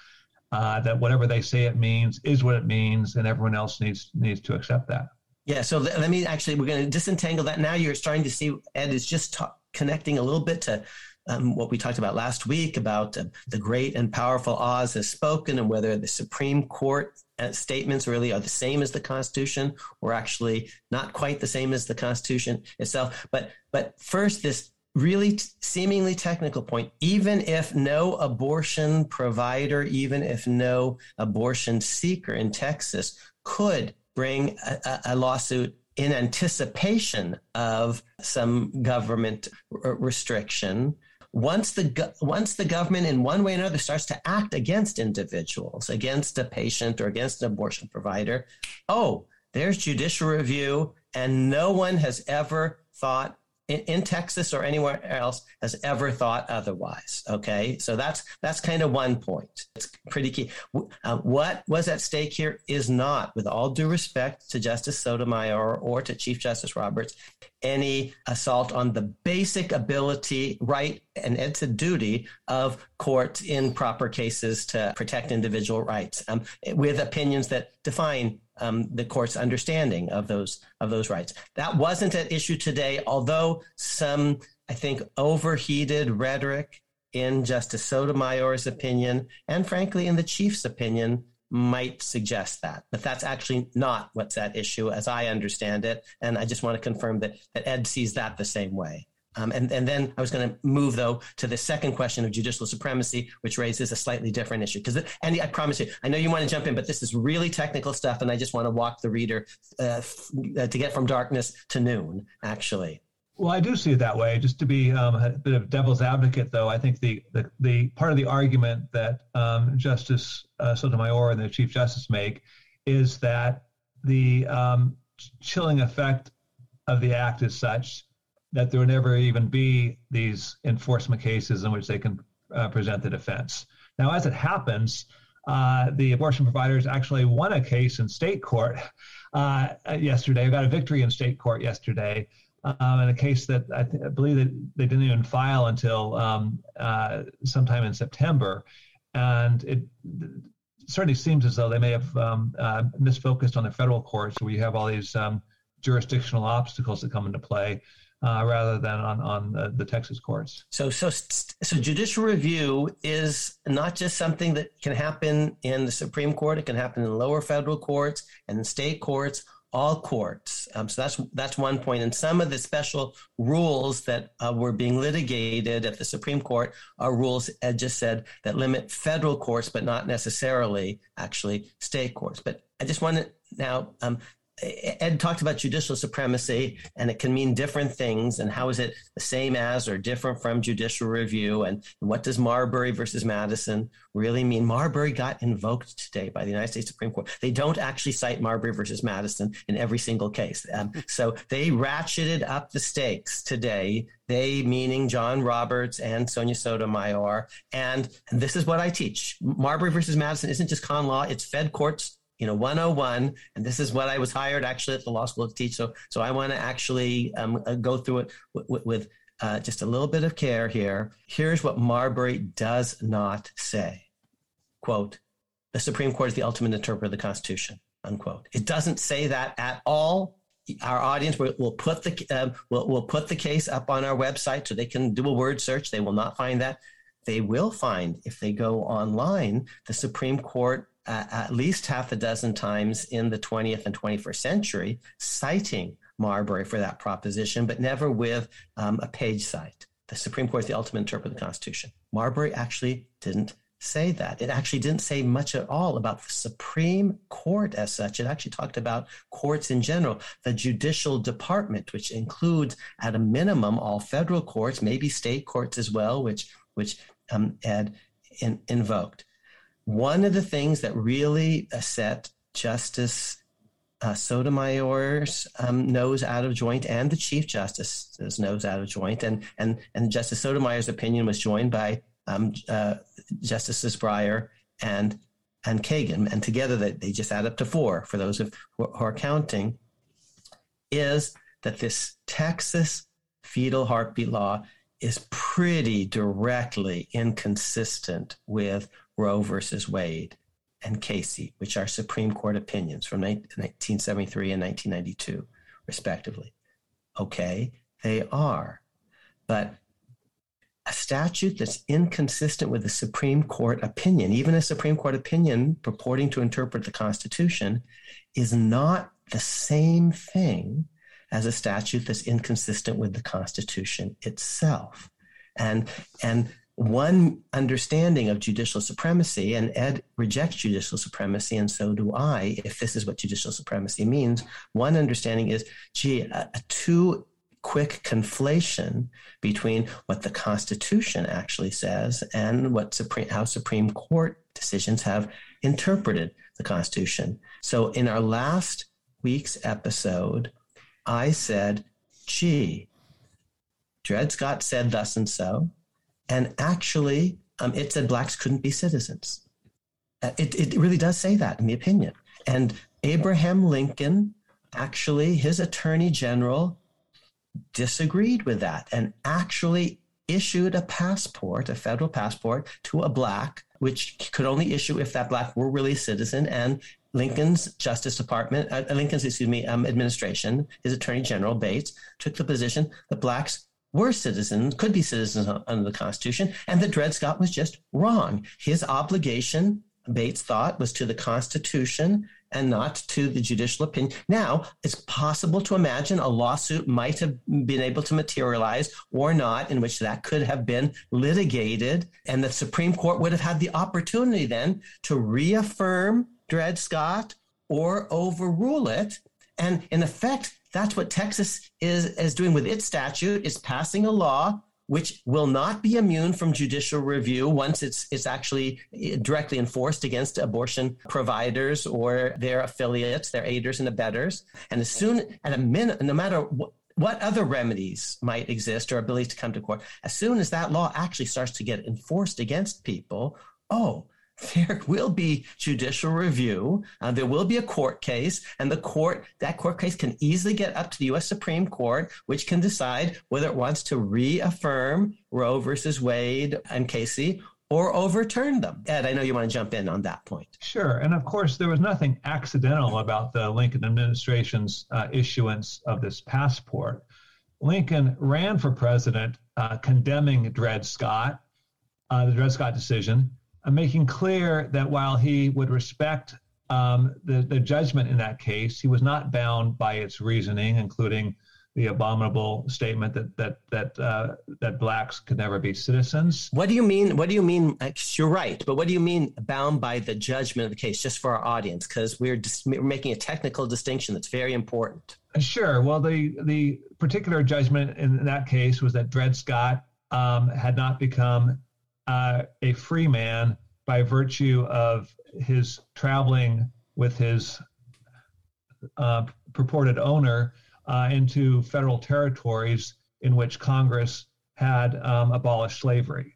uh, that whatever they say it means is what it means, and everyone else needs needs to accept that. Yeah. So let me actually, we're going to disentangle that. Now you're starting to see Ed is just talk, connecting a little bit to um, what we talked about last week about uh, the great and powerful Oz has spoken and whether the Supreme Court uh, statements really are the same as the Constitution or actually not quite the same as the Constitution itself. But but first, this really t- seemingly technical point even if no abortion provider even if no abortion seeker in texas could bring a, a lawsuit in anticipation of some government r- restriction once the once the government in one way or another starts to act against individuals, against a patient or against an abortion provider, oh, there's judicial review, and no one has ever thought in, in, Texas or anywhere else has ever thought otherwise. Okay, so that's that's kind of one point. It's pretty key. Uh, what was at stake here is not, with all due respect to Justice Sotomayor or to Chief Justice Roberts, any assault on the basic ability, right, and it's a duty of courts in proper cases to protect individual rights, um, with opinions that define um, the court's understanding of those of those rights. That wasn't at issue today, although some, I think, overheated rhetoric in Justice Sotomayor's opinion, and frankly, in the Chief's opinion, might suggest that. But that's actually not what's at issue, as I understand it. And I just want to confirm that, that Ed sees that the same way. Um, and, and then I was going to move, though, to the second question of judicial supremacy, which raises a slightly different issue. Because, Andy, I promise you, I know you want to jump in, but this is really technical stuff, and I just want to walk the reader uh, uh, to get from darkness to noon, actually. Well, I do see it that way. Just to be um, a bit of devil's advocate, though, I think the the, the part of the argument that um, Justice uh, Sotomayor and the Chief Justice make is that the um, chilling effect of the act is such that there will never even be these enforcement cases in which they can uh, present the defense. Now, as it happens, uh, the abortion providers actually won a case in state court uh, yesterday. Got a victory in state court yesterday um, in a case that I, th- I, believe that they didn't even file until um, uh, sometime in September, and it certainly seems as though they may have um, uh, misfocused on the federal courts, where you have all these um, jurisdictional obstacles that come into play uh, rather than on on the, the, Texas courts. So so so judicial review is not just something that can happen in the Supreme Court. It can happen in lower federal courts and in state courts. All courts. Um, so that's that's one point. And some of the special rules that uh, were being litigated at the Supreme Court are rules, Ed just said, that limit federal courts, but not necessarily actually state courts. But I just want to now um, Ed talked about judicial supremacy, and it can mean different things. And how is it the same as or different from judicial review? And what does Marbury versus Madison really mean? Marbury got invoked today by the United States Supreme Court. They don't actually cite Marbury versus Madison in every single case. Um, so they ratcheted up the stakes today. They, meaning John Roberts and Sonia Sotomayor. And, and this is what I teach Marbury versus Madison isn't just con law, it's Fed courts you know 101 and this is what i was hired actually at the law school to teach. So so i want to actually um, uh, go through it with, with uh, just a little bit of care here. Here's what marbury does not say. Quote the supreme court is the ultimate interpreter of the constitution unquote. It doesn't say that at all. Our audience will, will put the um, will will put the case up on our website so they can do a word search. They will not find that. They will find if they go online the supreme court at least half a dozen times in the 20th and 21st century, citing Marbury for that proposition, but never with um, a page cite. the Supreme Court is the ultimate interpreter of the Constitution. Marbury actually didn't say that. It actually didn't say much at all about the Supreme Court as such. It actually talked about courts in general, the judicial department, which includes, at a minimum, all federal courts, maybe state courts as well, which which um, Ed in, invoked. One of the things that really set Justice uh, Sotomayor's um, nose out of joint and the Chief Justice's nose out of joint. And, and, and Justice Sotomayor's opinion was joined by um, uh, Justices Breyer and, and Kagan. And together they, they just add up to four for those of, who are counting, is that this Texas fetal heartbeat law is pretty directly inconsistent with Roe versus Wade and Casey, which are Supreme Court opinions from 1973 and 1992, respectively. Okay, they are. But a statute that's inconsistent with the Supreme Court opinion, even a Supreme Court opinion purporting to interpret the Constitution, is not the same thing as a statute that's inconsistent with the Constitution itself. And, and one understanding of judicial supremacy, and Ed rejects judicial supremacy, and so do I, if this is what judicial supremacy means. One understanding is, gee, a, a too quick conflation between what the Constitution actually says and what Supreme, how Supreme Court decisions have interpreted the Constitution. So in our last week's episode, I said, gee, Dred Scott said thus and so. And actually, um, it said blacks couldn't be citizens. Uh, it, it really does say that in the opinion. And Abraham Lincoln, actually, his attorney general disagreed with that and actually issued a passport, a federal passport, to a black, which could only issue if that black were really a citizen. And Lincoln's Justice Department, uh, Lincoln's, excuse me, um, administration, his Attorney General Bates took the position that blacks were citizens, could be citizens under the Constitution, and that Dred Scott was just wrong. His obligation, Bates thought, was to the Constitution and not to the judicial opinion. Now, it's possible to imagine a lawsuit might have been able to materialize or not, in which that could have been litigated, and the Supreme Court would have had the opportunity then to reaffirm Dred Scott or overrule it. And in effect, that's what Texas is, is doing with its statute, is passing a law which will not be immune from judicial review once it's it's actually eh, directly enforced against abortion providers or their affiliates, their aiders and abettors. And as soon at a minute, no matter what, what other remedies might exist or ability to come to court, as soon as that law actually starts to get enforced against people, oh, there will be judicial review. Uh, there will be a court case, and the court that court case can easily get up to the U.S. Supreme Court, which can decide whether it wants to reaffirm Roe versus Wade and Casey or overturn them. Ed, I know you want to jump in on that point. Sure, and of course, there was nothing accidental about the Lincoln administration's uh, issuance of this passport. Lincoln ran for president, uh, condemning Dred Scott, uh, the Dred Scott decision making clear that while he would respect um, the, the judgment in that case, he was not bound by its reasoning, including the abominable statement that that that uh, that blacks could never be citizens. What do you mean? What do you mean? You're right, but what do you mean bound by the judgment of the case? Just for our audience, because we're just we're making a technical distinction that's very important. Sure. Well, the the particular judgment in that case was that Dred Scott um, had not become uh, a free man by virtue of his traveling with his uh, purported owner uh, into federal territories in which Congress had um, abolished slavery.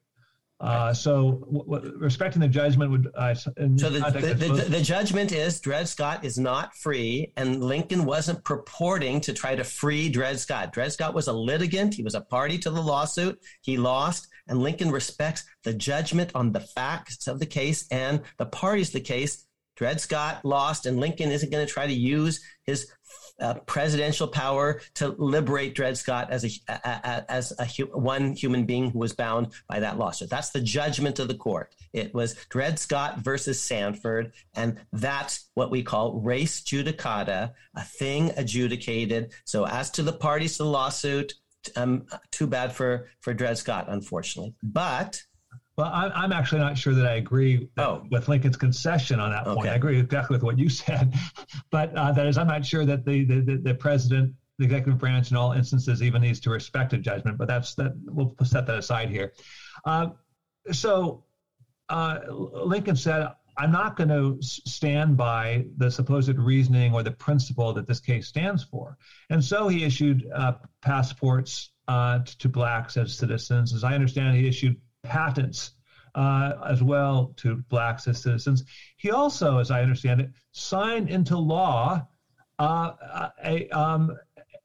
Uh, so, w- w- respecting the judgment would. Uh, so the, the, the, the, judgment is Dred Scott is not free, and Lincoln wasn't purporting to try to free Dred Scott. Dred Scott was a litigant. He was a party to the lawsuit. He lost, and Lincoln respects the judgment on the facts of the case and the parties of the case. Dred Scott lost, and Lincoln isn't going to try to use his uh, presidential power to liberate Dred Scott as a, a as a one human being who was bound by that lawsuit. That's the judgment of the court. It was Dred Scott versus Sandford, and that's what we call res judicata, a thing adjudicated. So as to the parties to the lawsuit, um, too bad for for Dred Scott, unfortunately. But well, I'm actually not sure that I agree oh. with Lincoln's concession on that point. Okay. I agree exactly with what you said, but uh, that is, I'm not sure that the, the, the president, the executive branch, in all instances, even needs to respect a judgment. But that's that. We'll set that aside here. Uh, so uh, Lincoln said, I'm not going to stand by the supposed reasoning or the principle that this case stands for. And so he issued uh, passports uh, to, blacks as citizens. As I understand, he issued patents uh, as well to blacks as citizens. He also, as I understand it, signed into law uh, a, um,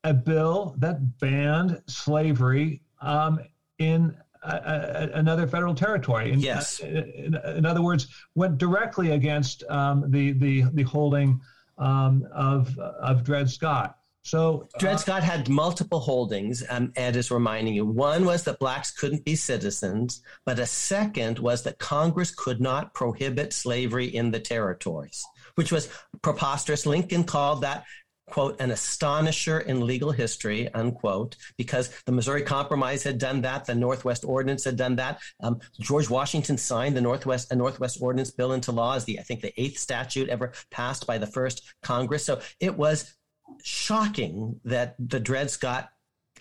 a bill that banned slavery um, in another federal territory. In, yes. In, in, other words, went directly against um, the, the, the holding um, of, of Dred Scott. So Dred uh, Scott had multiple holdings, um, Ed is reminding you. One was that blacks couldn't be citizens, but a second was that Congress could not prohibit slavery in the territories, which was preposterous. Lincoln called that quote, an astonisher in legal history, unquote, because the Missouri Compromise had done that, the Northwest Ordinance had done that. Um, George Washington signed the Northwest a Northwest Ordinance bill into law as the I think the eighth statute ever passed by the first Congress. So it was shocking that the Dred Scott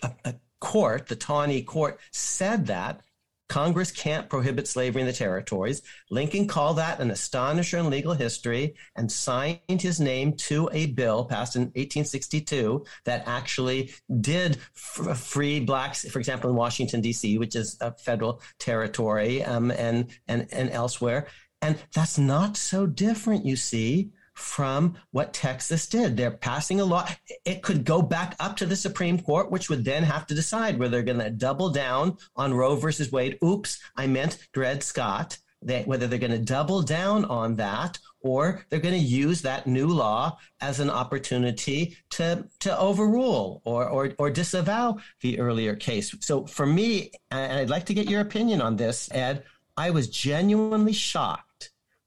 uh, uh, court, the Taney court, said that Congress can't prohibit slavery in the territories. Lincoln called that an astonisher in legal history and signed his name to a bill passed in 1862 that actually did free blacks, for example, in Washington, D.C., which is a federal territory, um, and, and, and elsewhere. And that's not so different, you see, from what Texas did. They're passing a law. It could go back up to the Supreme Court, which would then have to decide whether they're going to double down on Roe versus Wade. Oops, I meant Dred Scott. That whether they're going to double down on that or they're going to use that new law as an opportunity to to overrule or or, or disavow the earlier case. So for me, and I'd like to get your opinion on this, Ed. I was genuinely shocked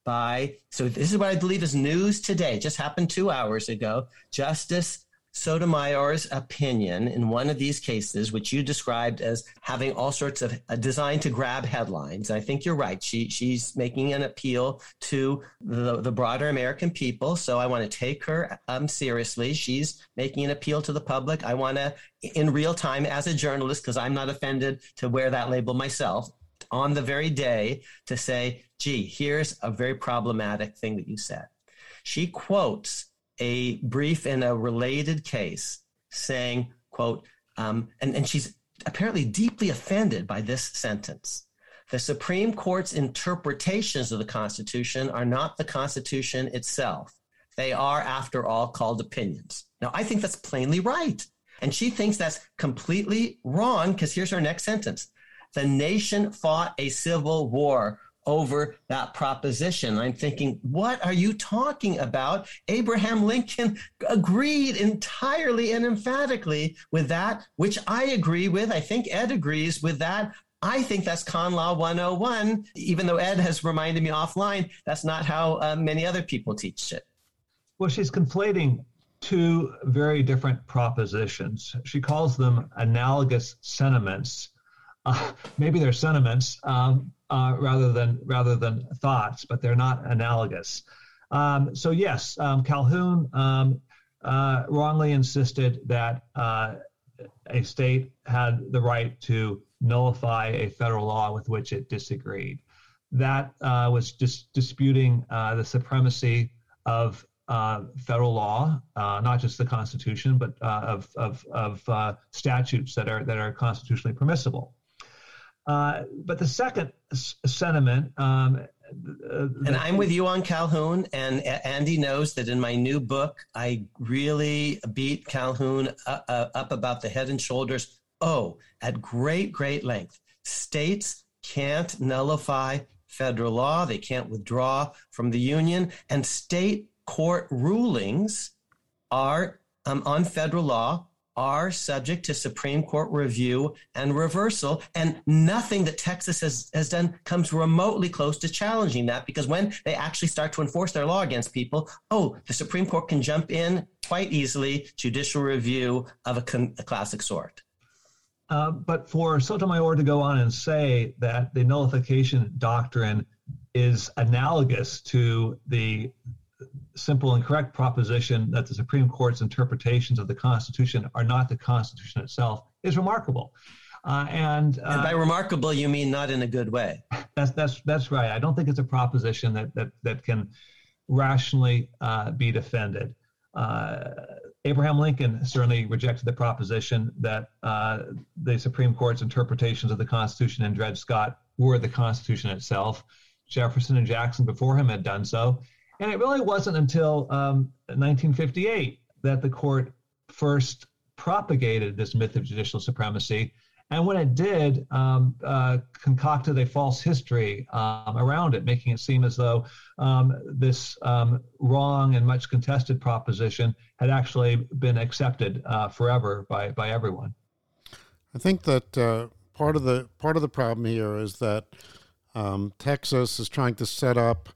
by, so this is what I believe is news today, just happened two hours ago. Justice Sotomayor's opinion in one of these cases, which you described as having all sorts of uh, designed to grab headlines. I think you're right. She she's making an appeal to the, the broader American people. So I want to take her um, seriously. She's making an appeal to the public. I want to, in real time, as a journalist, because I'm not offended to wear that label myself, on the very day to say, gee, here's a very problematic thing that you said. She quotes a brief in a related case saying, quote, um, and, and she's apparently deeply offended by this sentence. The Supreme Court's interpretations of the Constitution are not the Constitution itself. They are, after all, called opinions. Now, I think that's plainly right. And she thinks that's completely wrong because here's her next sentence. The nation fought a civil war over that proposition. I'm thinking, what are you talking about? Abraham Lincoln agreed entirely and emphatically with that, which I agree with. I think Ed agrees with that. I think that's con law 101, even though Ed has reminded me offline, that's not how uh, many other people teach it. Well, she's conflating two very different propositions. She calls them analogous sentiments maybe they're sentiments um, uh, rather than rather than thoughts, but they're not analogous. Um, so yes, um, Calhoun um, uh, wrongly insisted that uh, a state had the right to nullify a federal law with which it disagreed. That uh, was just disputing uh, the supremacy of uh, federal law, uh, not just the Constitution, but uh, of of, of statutes that are that are constitutionally permissible. Uh, but the second s- sentiment, um, uh, and I'm with you on Calhoun, and Andy knows that in my new book, I really beat Calhoun uh, uh, up about the head and shoulders. Oh, at great, great length. States can't nullify federal law, they can't withdraw from the union, and state court rulings are um, on federal law are subject to Supreme Court review and reversal. And nothing that Texas has, has done comes remotely close to challenging that because when they actually start to enforce their law against people, oh, the Supreme Court can jump in quite easily, judicial review of a, con- a classic sort. Uh, but for Sotomayor to go on and say that the nullification doctrine is analogous to the simple and correct proposition that the Supreme Court's interpretations of the Constitution are not the Constitution itself is remarkable. Uh, and, uh, and, by remarkable, you mean not in a good way. That's that's that's right. I don't think it's a proposition that that that can rationally uh, be defended. Uh, Abraham Lincoln certainly rejected the proposition that uh, the Supreme Court's interpretations of the Constitution and Dred Scott were the Constitution itself. Jefferson and Jackson before him had done so. And it really wasn't until um, 1958 that the court first propagated this myth of judicial supremacy. And when it did, um, uh, concocted a false history um, around it, making it seem as though um, this um, wrong and much contested proposition had actually been accepted uh, forever by, by everyone. I think that uh, part of the part of the problem here is that um, Texas is trying to set up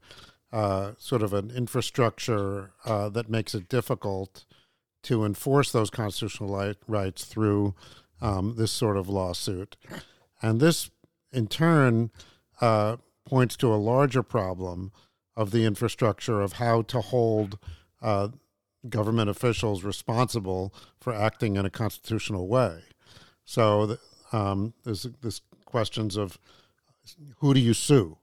uh, sort of an infrastructure uh, that makes it difficult to enforce those constitutional rights through um, this sort of lawsuit. And this, in turn, uh, points to a larger problem of the infrastructure of how to hold uh, government officials responsible for acting in a constitutional way. So um, there's this questions of who do you sue?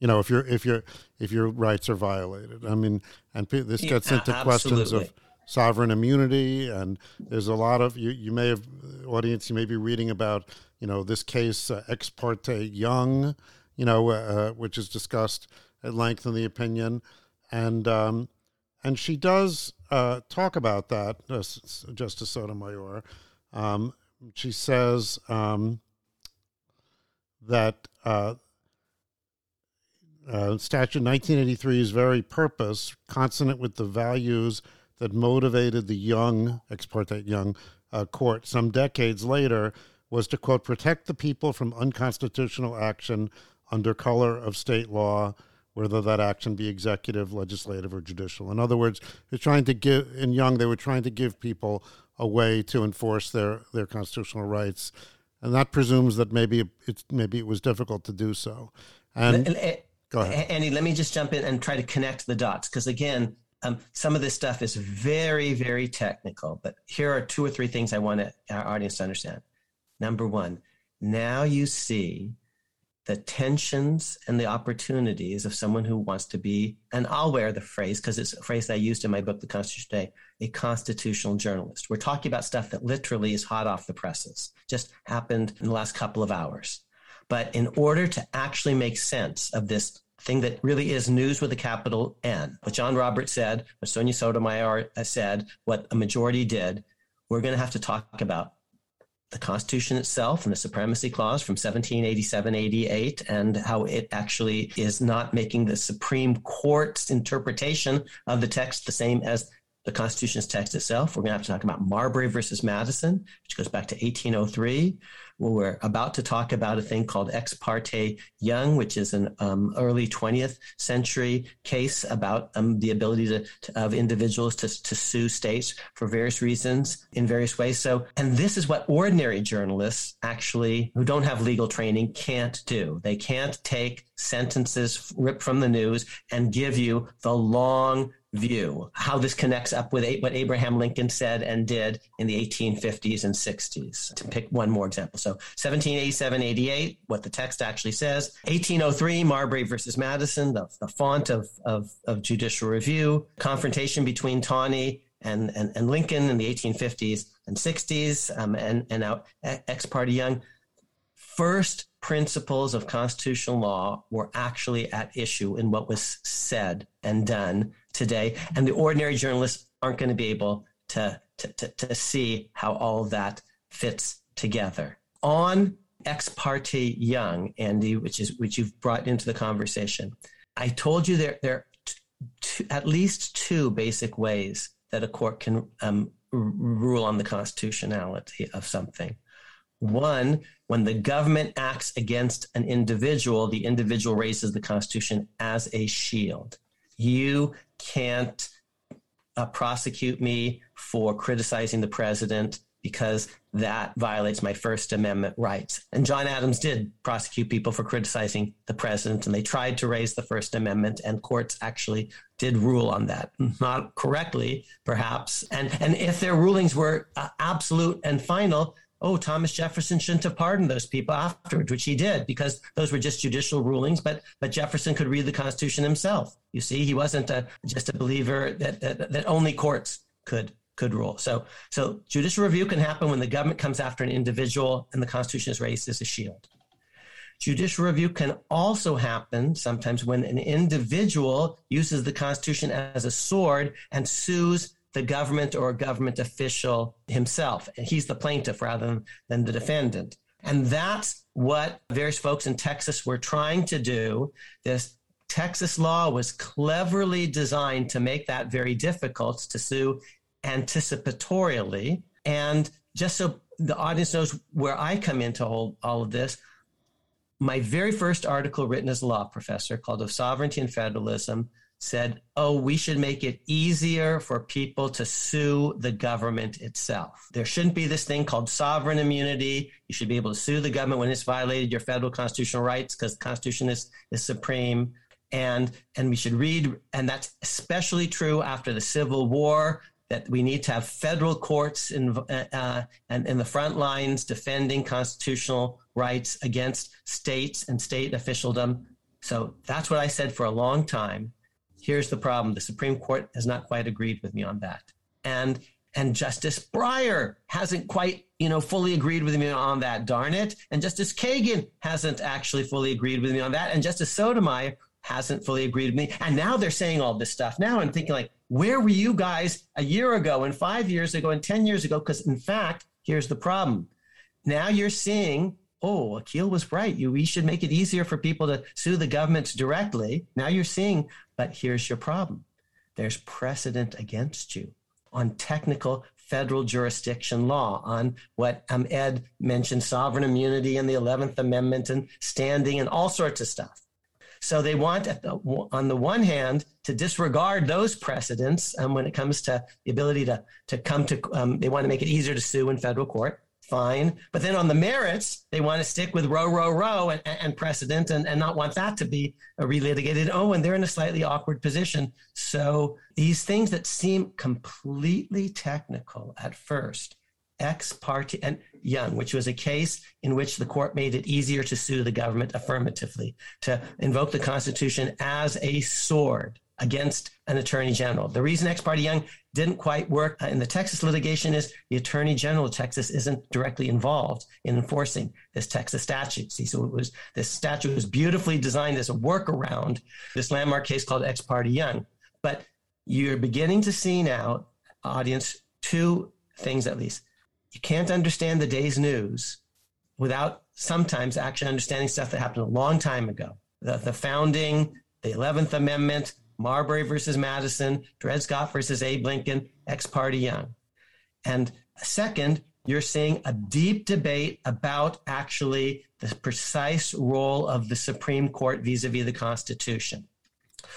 You know, if you're if you're if your rights are violated. I mean, and this gets into yeah, questions of sovereign immunity and there's a lot of you you may have audience you may be reading about you know this case uh, ex parte young you know uh, uh, which is discussed at length in the opinion. And um, and she does uh, talk about that uh, justice sotomayor. Um, she says um, that uh, statute 1983's very purpose consonant with the values that motivated the young, ex parte young, uh, court some decades later was to, quote, protect the people from unconstitutional action under color of state law, whether that action be executive, legislative, or judicial. In other words, they're trying to give, in Young, they were trying to give people a way to enforce their, their constitutional rights. And that presumes that maybe it, maybe it was difficult to do so. And, and, and go ahead. Andy, let me just jump in and try to connect the dots. Because again, um, some of this stuff is very, very technical, but here are two or three things I want our audience to understand. Number one, now you see the tensions and the opportunities of someone who wants to be, and I'll wear the phrase because it's a phrase I used in my book, The Constitution Today, a constitutional journalist. We're talking about stuff that literally is hot off the presses, just happened in the last couple of hours. But in order to actually make sense of this thing that really is news with a capital N. What John Roberts said, what Sonia Sotomayor said, what a majority did, we're going to have to talk about the Constitution itself and the Supremacy Clause from 1787 88 and how it actually is not making the Supreme Court's interpretation of the text the same as the Constitution's text itself. We're going to have to talk about Marbury versus Madison, which goes back to 1803 we're about to talk about a thing called ex parte young, which is an um, early 20th century case about um, the ability to, to, of individuals to, to sue states for various reasons in various ways. So, and this is what ordinary journalists actually, who don't have legal training, can't do. They can't take sentences ripped from the news and give you the long view, how this connects up with what Abraham Lincoln said and did in the 1850s and 60s. To pick one more example. So 1787, 88, what the text actually says. 1803, Marbury versus Madison, the, the font of, of, of judicial review. Confrontation between Taney and, and, and Lincoln in the 1850s and 60s, um, and, and now ex parte Young. First principles of constitutional law were actually at issue in what was said and done today. And the ordinary journalists aren't going to be able to, to, to, to see how all that fits together. On ex parte young, Andy, which is which you've brought into the conversation, I told you there there are t- at least two basic ways that a court can um, r- rule on the constitutionality of something. One, when the government acts against an individual, the individual raises the Constitution as a shield. You can't uh, prosecute me for criticizing the president because that violates my First Amendment rights. And John Adams did prosecute people for criticizing the president, and they tried to raise the First Amendment, and courts actually did rule on that, not correctly, perhaps. And and if their rulings were uh, absolute and final, oh, Thomas Jefferson shouldn't have pardoned those people afterwards, which he did because those were just judicial rulings. But but Jefferson could read the Constitution himself. You see, he wasn't a, just a believer that, that that only courts could could rule. So, so judicial review can happen when the government comes after an individual and the Constitution is raised as a shield. Judicial review can also happen sometimes when an individual uses the Constitution as a sword and sues the government or a government official himself. He's the plaintiff rather than, than the defendant. And that's what various folks in Texas were trying to do. This Texas law was cleverly designed to make that very difficult to sue anticipatorily. And just so the audience knows where I come into all, all of this, my very first article written as a law professor called Of Sovereignty and Federalism said, oh, we should make it easier for people to sue the government itself. There shouldn't be this thing called sovereign immunity. You should be able to sue the government when it's violated your federal constitutional rights because the Constitution is, is supreme. And, and we should read, and that's especially true after the Civil War that we need to have federal courts in, uh, uh, and in the front lines defending constitutional rights against states and state officialdom. So that's what I said for a long time. Here's the problem: the Supreme Court has not quite agreed with me on that, and and Justice Breyer hasn't quite, you know, fully agreed with me on that. Darn it! And Justice Kagan hasn't actually fully agreed with me on that. And Justice Sotomayor hasn't fully agreed with me. And now they're saying all this stuff. Now I'm thinking like, where were you guys a year ago and five years ago and 10 years ago? Because in fact, here's the problem. Now you're seeing, oh, Akhil was right. You, we should make it easier for people to sue the governments directly. Now you're seeing, but here's your problem. There's precedent against you on technical federal jurisdiction law on what um, Ed mentioned, sovereign immunity and the 11th Amendment and standing and all sorts of stuff. So they want, on the one hand, to disregard those precedents um, when it comes to the ability to, to come to, um, they want to make it easier to sue in federal court. Fine. But then on the merits, they want to stick with Roe, Roe, Roe and, and precedent and, and not want that to be relitigated. Oh, and they're in a slightly awkward position. So these things that seem completely technical at first ex parte and Young, which was a case in which the court made it easier to sue the government affirmatively, to invoke the Constitution as a sword against an attorney general. The reason ex parte Young didn't quite work uh, in the Texas litigation is the attorney general of Texas isn't directly involved in enforcing this Texas statute. See, so it was this statute was beautifully designed as a workaround this landmark case called ex parte Young. But you're beginning to see now, audience, two things at least you can't understand the day's news without sometimes actually understanding stuff that happened a long time ago. The, the founding, the 11th Amendment, Marbury versus Madison, Dred Scott versus Abe Lincoln, ex parte Young. And second, you're seeing a deep debate about actually the precise role of the Supreme Court vis a vis the Constitution.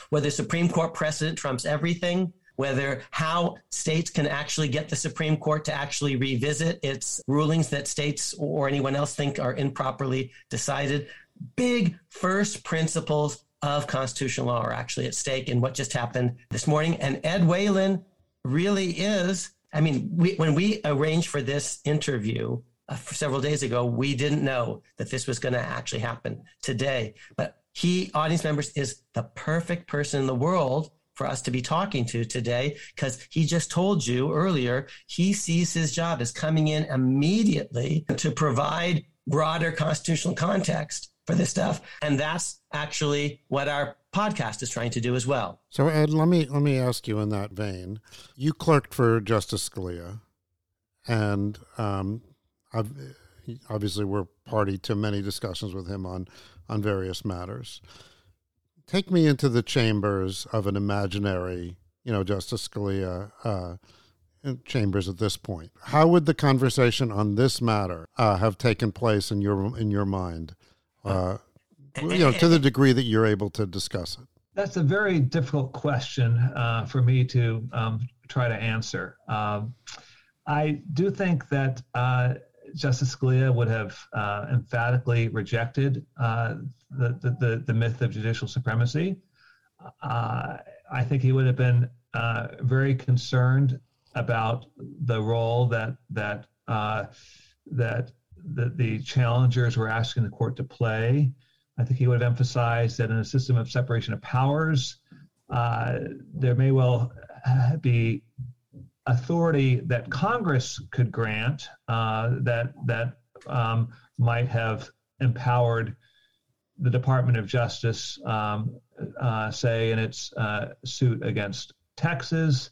Whether Supreme Court precedent trumps everything, whether how states can actually get the Supreme Court to actually revisit its rulings that states or anyone else think are improperly decided. Big first principles of constitutional law are actually at stake in what just happened this morning. And Ed Whelan really is. I mean, we, when we arranged for this interview uh, several days ago, we didn't know that this was going to actually happen today. But he, audience members, is the perfect person in the world for us to be talking to today because he just told you earlier he sees his job as coming in immediately to provide broader constitutional context for this stuff. And that's actually what our podcast is trying to do as well. So ed let me let me ask you in that vein. You clerked for justice scalia. And um, obviously we're party to many discussions with him on on various matters. Take me into the chambers of an imaginary, you know, Justice Scalia uh, chambers at this point. How would the conversation on this matter uh, have taken place in your in your mind? Uh, you know, to the degree that you're able to discuss it. That's a very difficult question uh, for me to um, try to answer. Um, I do think that uh, Justice Scalia would have uh, emphatically rejected uh, the, the, the, myth of judicial supremacy. Uh, I think he would have been uh, very concerned about the role that that uh, that the, the challengers were asking the court to play. I think he would have emphasized that in a system of separation of powers, uh, there may well be authority that Congress could grant uh, that that um, might have empowered the Department of Justice, um, uh, say in its uh, suit against Texas,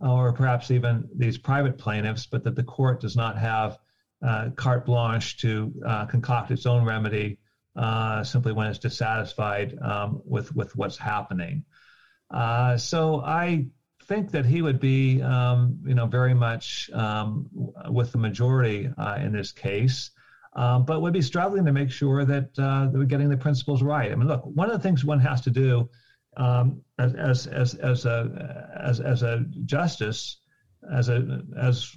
or perhaps even these private plaintiffs, but that the court does not have uh, carte blanche to uh, concoct its own remedy uh, simply when it's dissatisfied um, with with what's happening. so I think that he would be, um, you know, very much um, with the majority uh, in this case, um, but would be struggling to make sure that, uh, that we're getting the principles right. I mean, look, one of the things one has to do um, as, as, as, as, a, as, as a justice, as a, as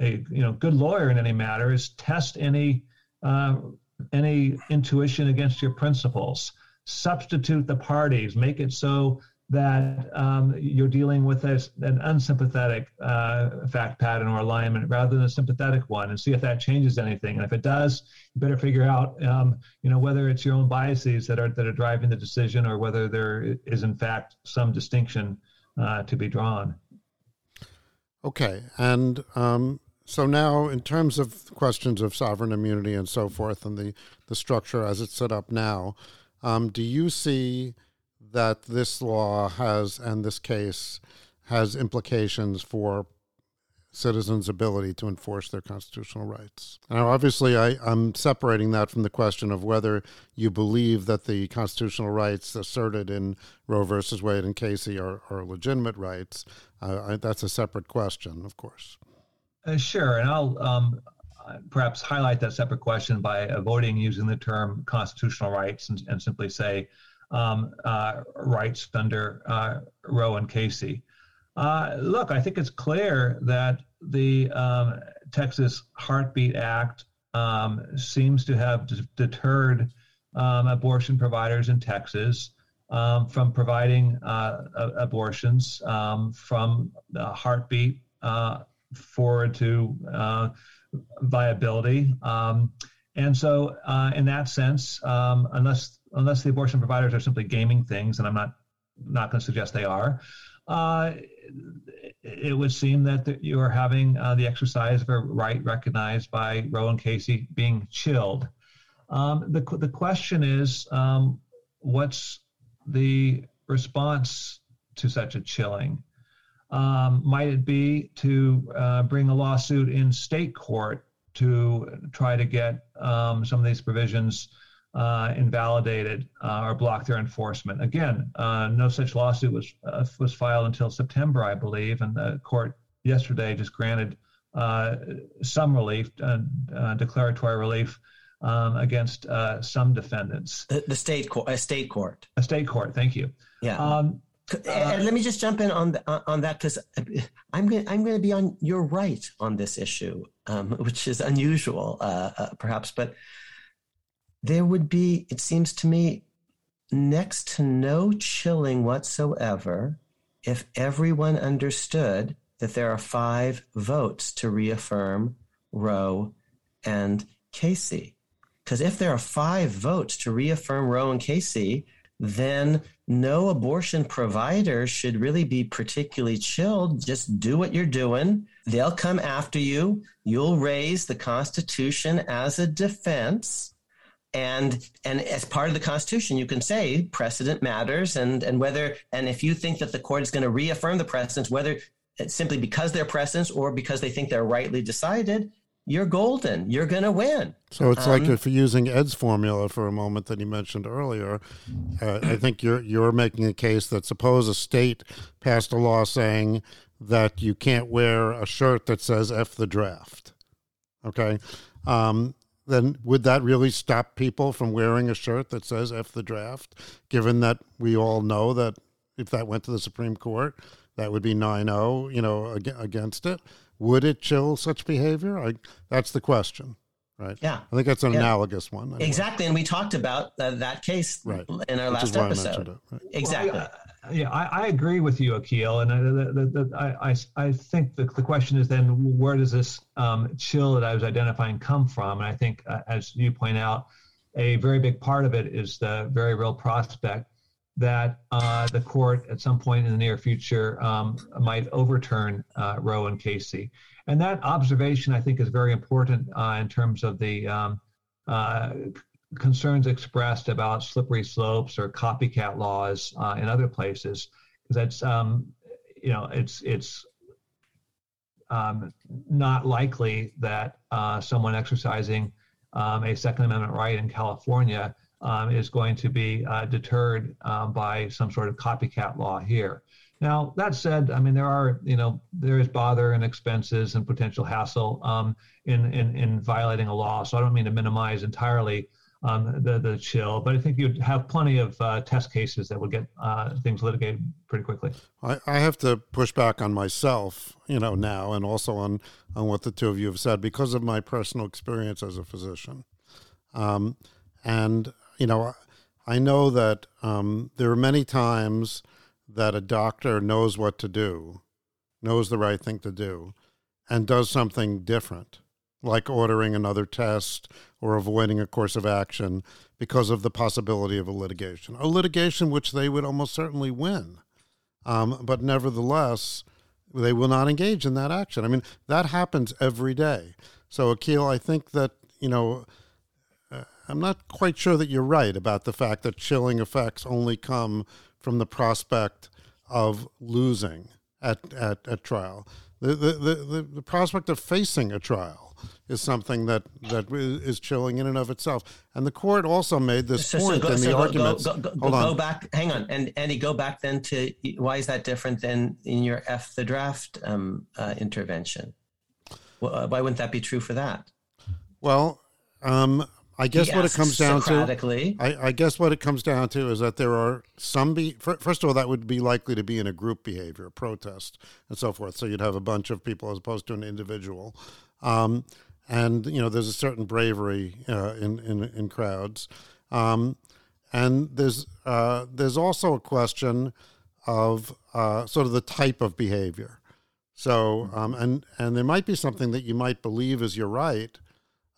a you know, good lawyer in any matter, is test any, uh, any intuition against your principles. Substitute the parties, make it so that um, you're dealing with a, an unsympathetic uh, fact pattern or alignment rather than a sympathetic one, and see if that changes anything. And if it does, you better figure out, um, you know, whether it's your own biases that are that are driving the decision, or whether there is in fact some distinction uh, to be drawn. Okay, and um, so now, in terms of questions of sovereign immunity and so forth, and the the structure as it's set up now, um, do you see that this law has, and this case has implications for citizens' ability to enforce their constitutional rights. Now, obviously, I, am separating that from the question of whether you believe that the constitutional rights asserted in Roe versus Wade and Casey are, are legitimate rights. Uh, I, that's a separate question, of course. Uh, sure, and I'll um, perhaps highlight that separate question by avoiding using the term constitutional rights and, and simply say um, uh, rights under uh, Roe and Casey. Uh, look, I think it's clear that the um, Texas Heartbeat Act um, seems to have d- deterred um, abortion providers in Texas um, from providing uh, abortions um, from heartbeat uh, forward to uh, viability. and so, in that sense, unless unless the abortion providers are simply gaming things, and I'm not not going to suggest they are. Uh, it would seem that you are having uh, the exercise of a right recognized by Roe and Casey being chilled. Um, the the question is, um, what's the response to such a chilling? Um, might it be to uh, bring a lawsuit in state court to try to get um, some of these provisions uh, invalidated uh, or blocked their enforcement. Again, uh, no such lawsuit was uh, was filed until September, I believe, and the court yesterday just granted uh, some relief, uh, declaratory relief um, against some defendants. The, the state court, a state court, a state court. Thank you. Yeah. Um, and let me just jump in on the, on that because I'm going I'm going to be on your right on this issue, um, which is unusual, perhaps, but there would be, it seems to me, next to no chilling whatsoever if everyone understood that there are five votes to reaffirm Roe and Casey. Because if there are five votes to reaffirm Roe and Casey, then no abortion provider should really be particularly chilled. Just do what you're doing. They'll come after you. You'll raise the Constitution as a defense and and as part of the constitution you can say precedent matters and and whether and if you think that the court is going to reaffirm the precedents whether it's simply because they're precedents or because they think they're rightly decided you're golden you're going to win. So it's um, like if you're using ed's formula for a moment that he mentioned earlier uh, i think you're you're making a case that suppose a state passed a law saying that you can't wear a shirt that says f the draft okay? Um, then would that really stop people from wearing a shirt that says F the draft, given that we all know that if that went to the Supreme Court, that would be 9 0, you know, against it? would it chill such behavior? I, that's the question, right? Yeah, I think that's an yeah. analogous one. Anyway. Exactly, and we talked about uh, that case right. in our Which last episode. It, right? Exactly. Well, yeah, I, I, agree with you, Akhil, and I, I, I, think the, the question is then where does this um, chill that I was identifying come from? And I think, uh, as you point out, a very big part of it is the very real prospect that uh, the court at some point in the near future um, might overturn uh, Roe and Casey. And that observation, I think, is very important uh, in terms of the um, uh, concerns expressed about slippery slopes or copycat laws uh, in other places, that's um, you know it's it's um, not likely that uh, someone exercising um, a Second Amendment right in California um, is going to be uh, deterred um, by some sort of copycat law here. Now that said, I mean there are you know there is bother and expenses and potential hassle um, in, in in violating a law. So I don't mean to minimize entirely um, the the chill, but I think you'd have plenty of uh, test cases that would get uh, things litigated pretty quickly. I, I have to push back on myself, you know, now, and also on on what the two of you have said because of my personal experience as a physician, um, and you know, I know that um, there are many times that a doctor knows what to do, knows the right thing to do, and does something different like ordering another test or avoiding a course of action because of the possibility of a litigation, a litigation which they would almost certainly win. Um, but nevertheless, they will not engage in that action. I mean, that happens every day. So, Akhil, I think that, you know, uh, I'm not quite sure that you're right about the fact that chilling effects only come from the prospect of losing at, at, at trial. The, the, the, the, prospect of facing a trial is something that that is chilling in and of itself. And the court also made this so, point so go, in the so arguments. Go, go, go, go back. Hang on, and Andy, go back then to why is that different than in your F the draft um, uh, intervention? Well, uh, why wouldn't that be true for that? Well, um, I guess what it comes down to, I, I, guess what it comes down to is that there are some. Be, first of all, that would be likely to be in a group behavior, a protest, and so forth. So you'd have a bunch of people as opposed to an individual. Um, and you know, there's a certain bravery uh, in, in in crowds, um, and there's uh, there's also a question of uh, sort of the type of behavior. So, um, and and there might be something that you might believe is your right,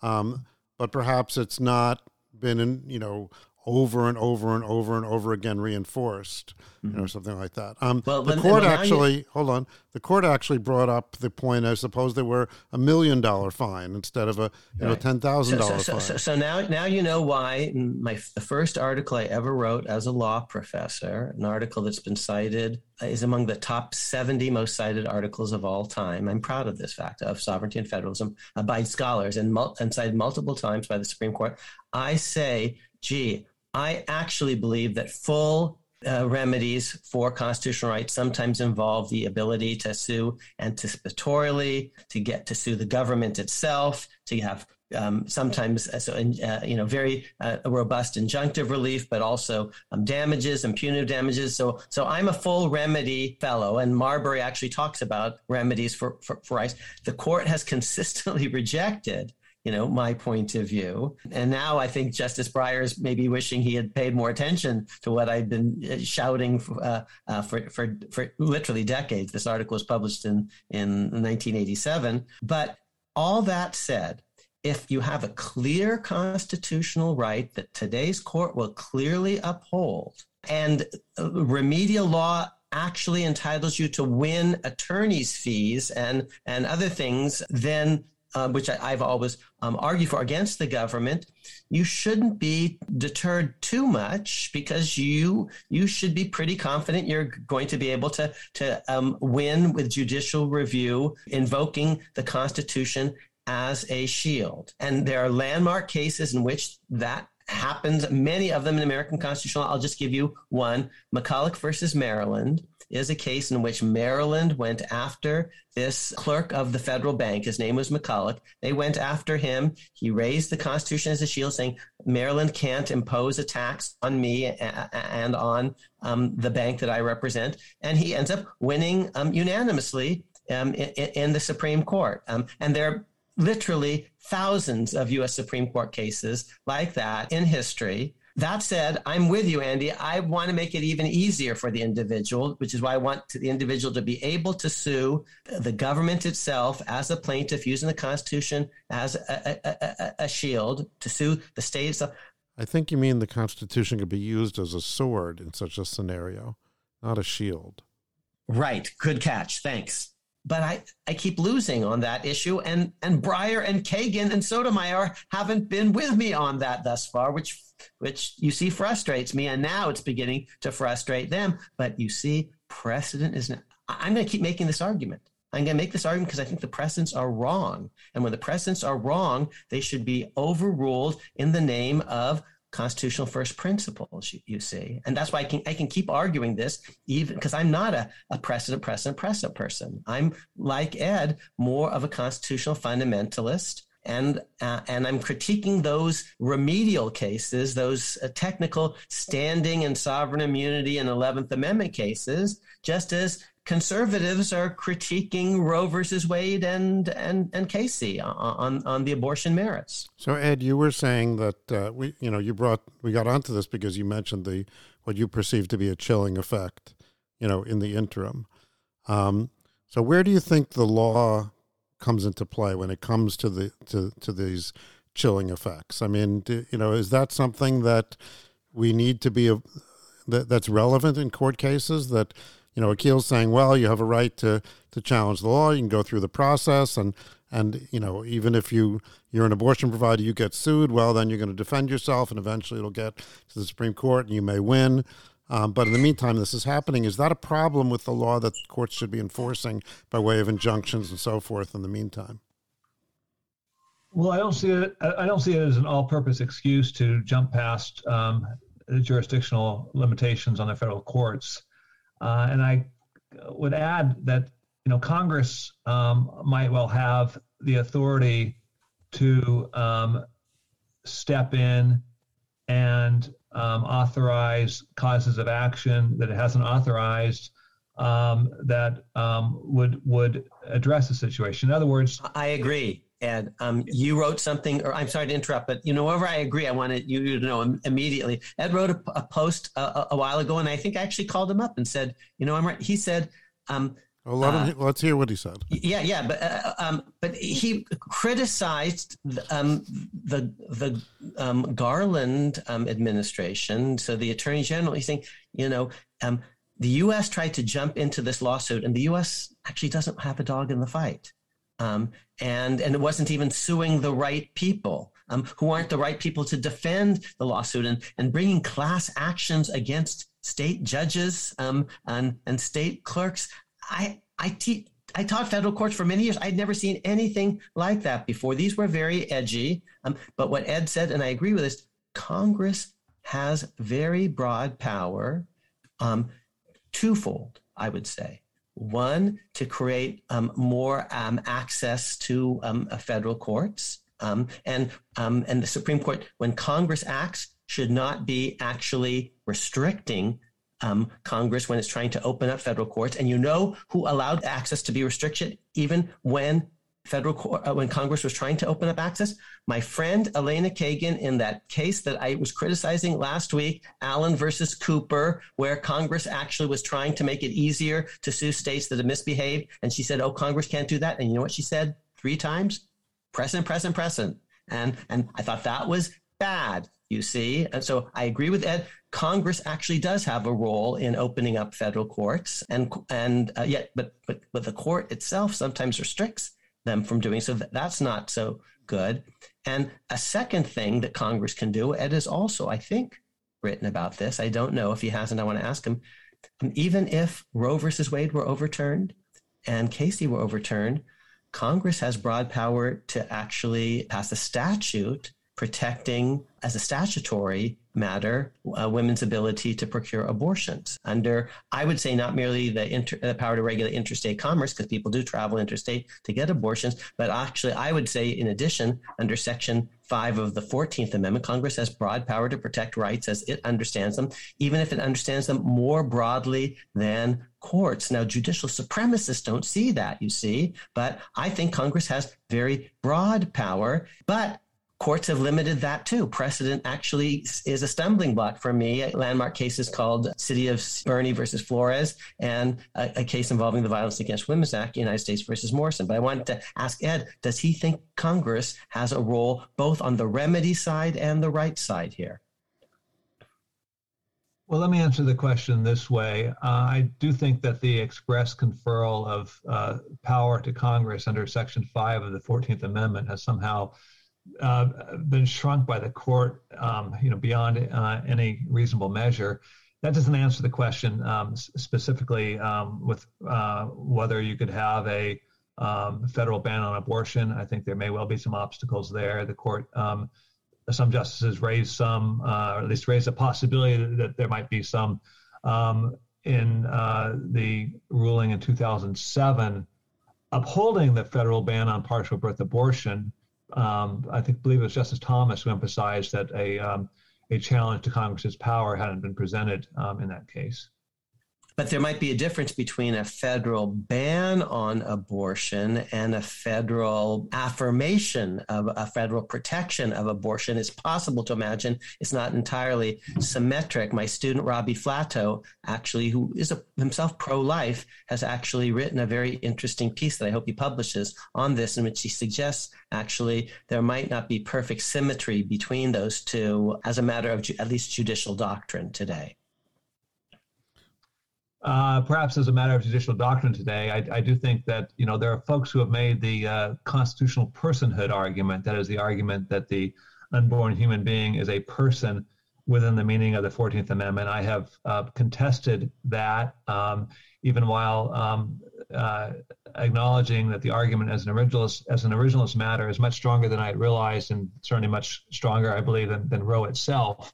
um, but perhaps it's not been in, you know over and over and over and over again reinforced, mm-hmm. you know, mm-hmm. something like that. Um, well, the court actually, you... hold on, the court actually brought up the point. I suppose there were a million dollar fine instead of a you right. know ten thousand so, dollar so, fine. So, so, now, now you know why. My the first article I ever wrote as a law professor, an article that's been cited, uh, is among the top seventy most cited articles of all time. I'm proud of this fact of sovereignty and federalism by scholars and, mul- and cited multiple times by the Supreme Court. I say, gee I actually believe that full uh, remedies for constitutional rights sometimes involve the ability to sue anticipatorily, to get to sue the government itself, to have um, sometimes uh, so uh, you know very uh, robust injunctive relief, but also um, damages and punitive damages. So so I'm a full remedy fellow, and Marbury actually talks about remedies for, for, for rights. The court has consistently rejected you know, my point of view. And now I think Justice Breyer's maybe wishing he had paid more attention to what I've been uh, shouting for, uh, uh, for, for, for literally decades. This article was published in, in 1987. But all that said, if you have a clear constitutional right that today's court will clearly uphold, and uh, remedial law actually entitles you to win attorney's fees and and other things, then um, which I, have always um, argued for against the government, you shouldn't be deterred too much because you you should be pretty confident you're going to be able to to um, win with judicial review, invoking the Constitution as a shield. And there are landmark cases in which that happens. Many of them in American constitutional. I'll just give you one: McCulloch versus Maryland is a case in which Maryland went after this clerk of the federal bank. His name was McCulloch. They went after him. He raised the Constitution as a shield, saying Maryland can't impose a tax on me and on um, the bank that I represent. And he ends up winning um, unanimously um, in, in, the Supreme Court. Um, and there are literally thousands of U.S. Supreme Court cases like that in history. That said, I'm with you, Andy. I want to make it even easier for the individual, which is why I want the individual to be able to sue the government itself as a plaintiff using the Constitution as a, a, a, a shield to sue the state itself. I think you mean the Constitution could be used as a sword in such a scenario, not a shield. Right. Good catch. Thanks but I, I keep losing on that issue. And, and Breyer and Kagan and Sotomayor haven't been with me on that thus far, which, which you see frustrates me. And now it's beginning to frustrate them. But you see, precedent is, not, I'm going to keep making this argument. I'm going to make this argument because I think the precedents are wrong. And when the precedents are wrong, they should be overruled in the name of constitutional first principles, you, you, see. And that's why I can, I can keep arguing this, even because I'm not a, a precedent, precedent, precedent person. I'm like Ed, more of a constitutional fundamentalist. And uh, and I'm critiquing those remedial cases, those uh, technical standing and sovereign immunity and Eleventh Amendment cases, just as conservatives are critiquing Roe versus Wade and and and Casey on on the abortion merits. So Ed, you were saying that uh, we you know you brought we got onto this because you mentioned the what you perceive to be a chilling effect, you know, in the interim. Um, so where do you think the law comes into play when it comes to the to to these chilling effects? I mean, do, you know, is that something that we need to be a, that, that's relevant in court cases that you know, Akhil's saying, well, you have a right to, to challenge the law. You can go through the process. And, and, you know, even if you, you're an abortion provider, you get sued, well, then you're going to defend yourself and eventually it'll get to the Supreme Court and you may win. Um, but in the meantime, this is happening. Is that a problem with the law that courts should be enforcing by way of injunctions and so forth in the meantime? Well, I don't see it. I don't see it as an all-purpose excuse to jump past um, jurisdictional limitations on the federal courts. Uh, and I would add that you know Congress um, might well have the authority to um, step in and um, authorize causes of action that it hasn't authorized um, that um, would would address the situation. In other words, I agree. And um, you wrote something, or I'm sorry to interrupt, but you know, wherever I agree, I wanted you to know immediately. Ed wrote a, a post a, a, while ago, and I think I actually called him up and said, you know, I'm right. He said, um, well, let him, uh, let's hear what he said. Yeah, yeah, but uh, um, but he criticized the um, the, the um, Garland um, administration, so the Attorney General. He's saying, you know, um, the U.S. tried to jump into this lawsuit, and the U.S. actually doesn't have a dog in the fight. Um, and and it wasn't even suing the right people um, who aren't the right people to defend the lawsuit and and bringing class actions against state judges um, and and state clerks. I I I taught federal courts for many years. I'd never seen anything like that before. These were very edgy. Um, but what Ed said, and I agree with this, Congress has very broad power, um, twofold, I would say. One, to create um, more um, access to um, federal courts. Um, and, and the Supreme Court, when Congress acts, should not be actually restricting um, Congress when it's trying to open up federal courts. And you know who allowed access to be restricted even when federal court, uh, when Congress was trying to open up access. My friend Elena Kagan in that case that I was criticizing last week, Allen versus Cooper, where Congress actually was trying to make it easier to sue states that have misbehaved. And she said, oh, Congress can't do that. And you know what she said three times? Present, present, present. And, and I thought that was bad, you see. And so I agree with Ed. Congress actually does have a role in opening up federal courts, and and uh, yet, but but but the court itself sometimes restricts them from doing so. That's not so good. And a second thing that Congress can do, Ed has also, I think, written about this. I don't know if he hasn't. I want to ask him. Even if Roe versus Wade were overturned and Casey were overturned, Congress has broad power to actually pass a statute protecting as a statutory matter uh, women's ability to procure abortions under i would say not merely the, inter- the power to regulate interstate commerce because people do travel interstate to get abortions but actually i would say in addition under section 5 of the 14th amendment congress has broad power to protect rights as it understands them even if it understands them more broadly than courts. Now judicial supremacists don't see that you see but i think congress has very broad power but courts have limited that too. Precedent actually is a stumbling block for me. Landmark cases called City of Boerne versus Flores and a, a, case involving the Violence Against Women's Act, United States versus Morrison. But I wanted to ask Ed, does he think Congress has a role both on the remedy side and the right side here? Well, let me answer the question this way. Uh, I do think that the express conferral of uh, power to Congress under Section 5 of the 14th Amendment has somehow uh, been shrunk by the court, um, you know, beyond uh, any reasonable measure. That doesn't answer the question um, specifically um, with uh, whether you could have a um, federal ban on abortion. I think there may well be some obstacles there. The court, um, some justices raised some, uh, or at least raised a possibility that, there might be some um, in uh, the ruling in 2007 upholding the federal ban on partial birth abortion um, I think believe it was Justice Thomas who emphasized that a um, a challenge to Congress's power hadn't been presented um, in that case. But there might be a difference between a federal ban on abortion and a federal affirmation of a federal protection of abortion. It's possible to imagine it's not entirely symmetric. My student, Robbie Flatto, actually, who is a, himself pro life, has actually written a very interesting piece that I hope he publishes on this, in which he suggests actually there might not be perfect symmetry between those two as a matter of ju- at least judicial doctrine today. Uh, perhaps as a matter of judicial doctrine today, I, I, do think that you know there are folks who have made the uh, constitutional personhood argument. That is the argument that the unborn human being is a person within the meaning of the Fourteenth Amendment. I have uh, contested that, um, even while um, uh, acknowledging that the argument as an originalist as an originalist matter is much stronger than I realized, and certainly much stronger, I believe, than, than Roe itself.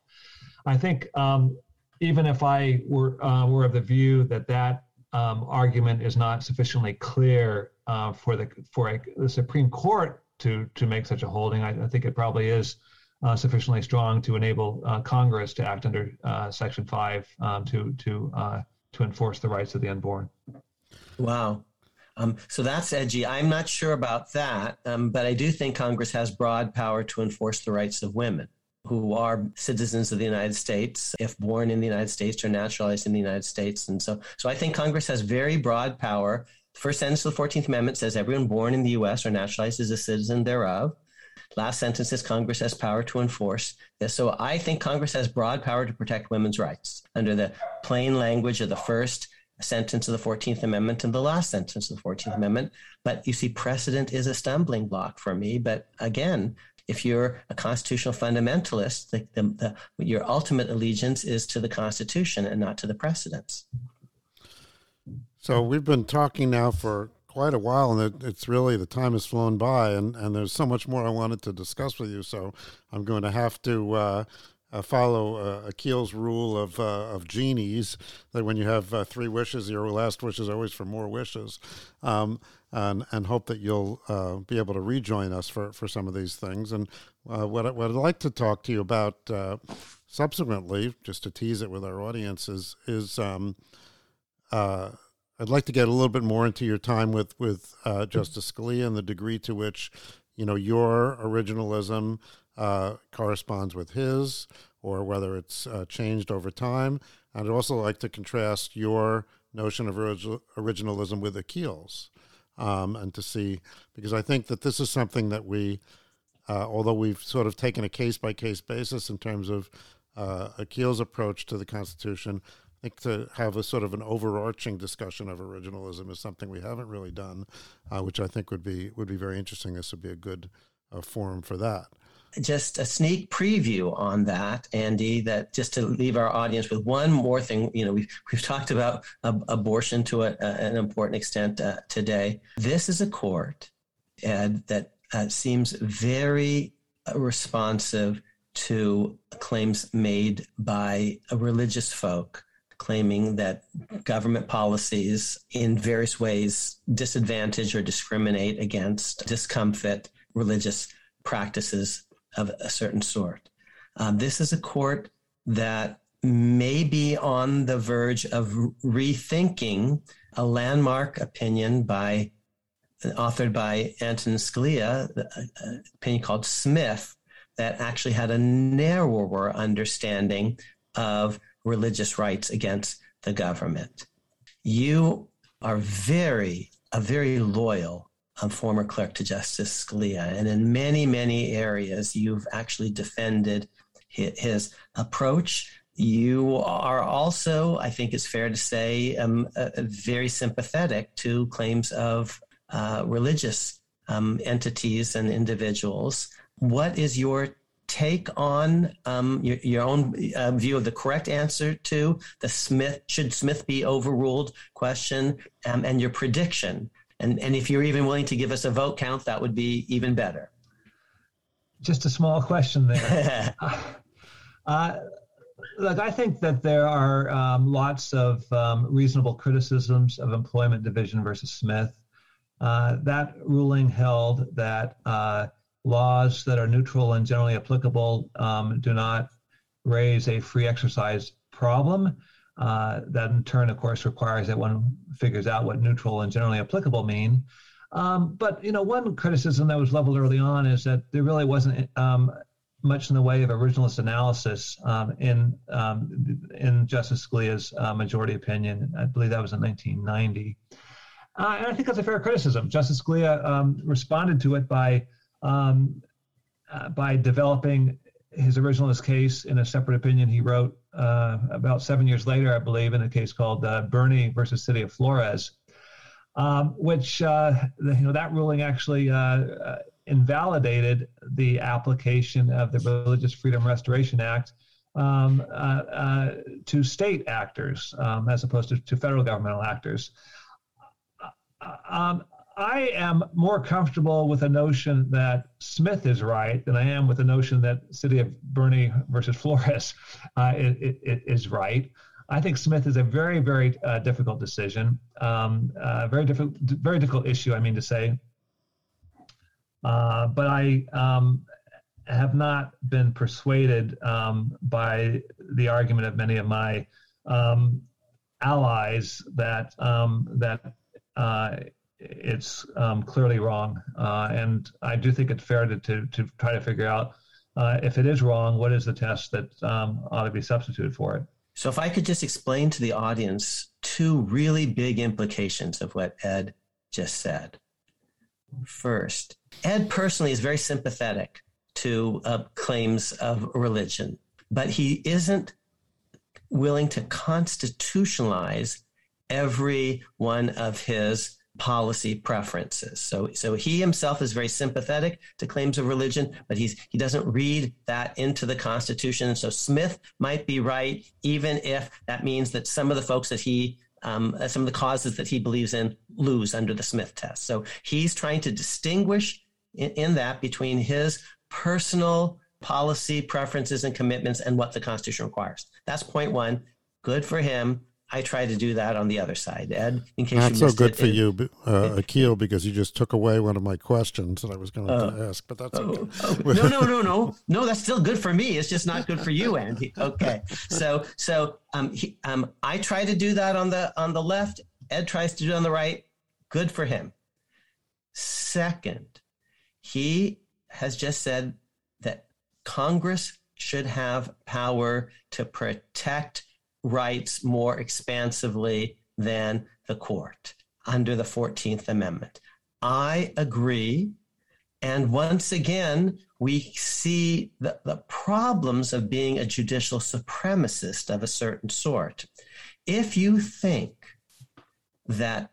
I think um, even if I were uh, were of the view that that um, argument is not sufficiently clear uh, for the for a, the Supreme Court to to make such a holding, I, I think it probably is uh, sufficiently strong to enable uh, Congress to act under uh, Section Five um, to to uh, to enforce the rights of the unborn. Wow. Um, so that's edgy. I'm not sure about that, um, but I do think Congress has broad power to enforce the rights of women who are citizens of the United States, if born in the United States or naturalized in the United States. And so, so I think Congress has very broad power. The first sentence of the 14th Amendment says everyone born in the U.S. or naturalized is a citizen thereof. Last sentence says Congress has power to enforce this. So I think Congress has broad power to protect women's rights under the plain language of the first sentence of the 14th Amendment and the last sentence of the 14th Amendment. But you see, precedent is a stumbling block for me. But again, if you're a constitutional fundamentalist, the, the, the, your ultimate allegiance is to the Constitution and not to the precedents. So we've been talking now for quite a while, and it's really the time has flown by, and, and there's so much more I wanted to discuss with you. So I'm going to have to uh, uh, follow uh, Akhil's rule of uh, of genies that when you have uh, three wishes, your last wish is always for more wishes, um, and and hope that you'll uh, be able to rejoin us for, for some of these things. And uh, what I, what I'd like to talk to you about subsequently, just to tease it with our audience, is is um, I'd like to get a little bit more into your time with with Justice Scalia and the degree to which you know your originalism uh, corresponds with his or whether it's uh, changed over time. I'd also like to contrast your notion of orig- originalism with Akhil's um, and to see, because I think that this is something that we, uh, although we've sort of taken a case by case basis in terms of uh, Akhil's approach to the Constitution, I think to have a sort of an overarching discussion of originalism is something we haven't really done, uh, which I think would be would be very interesting. This would be a good uh, forum for that just a sneak preview on that, Andy, that just to leave our audience with one more thing, you know, we've, we've talked about abortion to a, a, an important extent uh, today. This is a court uh, that uh, seems very responsive to claims made by religious folk claiming that government policies in various ways disadvantage or discriminate against discomfort religious practices of a certain sort. Um, this is a court that may be on the verge of rethinking a landmark opinion by authored by Antonin Scalia, an opinion called Smith, that actually had a narrower understanding of religious rights against the government. You are very, a very loyal um, former clerk to Justice Scalia. And in many, many areas, you've actually defended his, his approach. You are also, I think it's fair to say, um, uh, very sympathetic to claims of uh, religious um, entities and individuals. What is your take on um, your, your, own uh, view of the correct answer to the Smith should Smith be overruled question um, and your prediction? And, and if you're even willing to give us a vote count, that would be even better. Just a small question there. uh, look, I think that there are um, lots of um, reasonable criticisms of employment division versus Smith. Uh, that ruling held that uh, laws that are neutral and generally applicable um, do not raise a free exercise problem. Uh, that in turn, of course, requires that one figures out what neutral and generally applicable mean. Um, but you know, one criticism that was leveled early on is that there really wasn't um, much in the way of originalist analysis um, in um, in Justice Scalia's uh, majority opinion. I believe that was in 1990, uh, and I think that's a fair criticism. Justice Scalia um, responded to it by um, uh, by developing his originalist case in a separate opinion he wrote uh, about seven years later, I believe, in a case called uh, Boerne versus City of Flores, um, which uh, the, you know that ruling actually uh, uh, invalidated the application of the Religious Freedom Restoration Act um, to state actors um, as opposed to, to federal governmental actors. I am more comfortable with the notion that Smith is right than I am with the notion that City of Boerne versus Flores uh, it, it is right. I think Smith is a very, very uh, difficult decision, um, uh, very difficult, very difficult issue. I mean to say, uh, but I um, have not been persuaded um, by the argument of many of my um, allies that um, that uh, it's um, clearly wrong. Uh, and I do think it's fair to, to, to try to figure out uh, if it is wrong, what is the test that um, ought to be substituted for it? So, if I could just explain to the audience two really big implications of what Ed just said. First, Ed personally is very sympathetic to uh, claims of religion, but he isn't willing to constitutionalize every one of his policy preferences. So, so he himself is very sympathetic to claims of religion, but he's, he doesn't read that into the Constitution. So Smith might be right, even if that means that some of the folks that he um, some of the causes that he believes in lose under the Smith test. So he's trying to distinguish in, in that between his personal policy preferences and commitments and what the Constitution requires. That's point one. Good for him. I try to do that on the other side. Ed, in case not so good it, for it, you, uh, Akhil, because you just took away one of my questions that I was going uh, to ask. But that's oh, okay. oh, no, no, no, no, no. That's still good for me. It's just not good for you, Andy. Okay, so so um, he, um, I try to do that on the on the left. Ed tries to do it on the right. Good for him. Second, he has just said that Congress should have power to protect rights more expansively than the court under the 14th Amendment. I agree. And once again, we see the, the problems of being a judicial supremacist of a certain sort. If you think that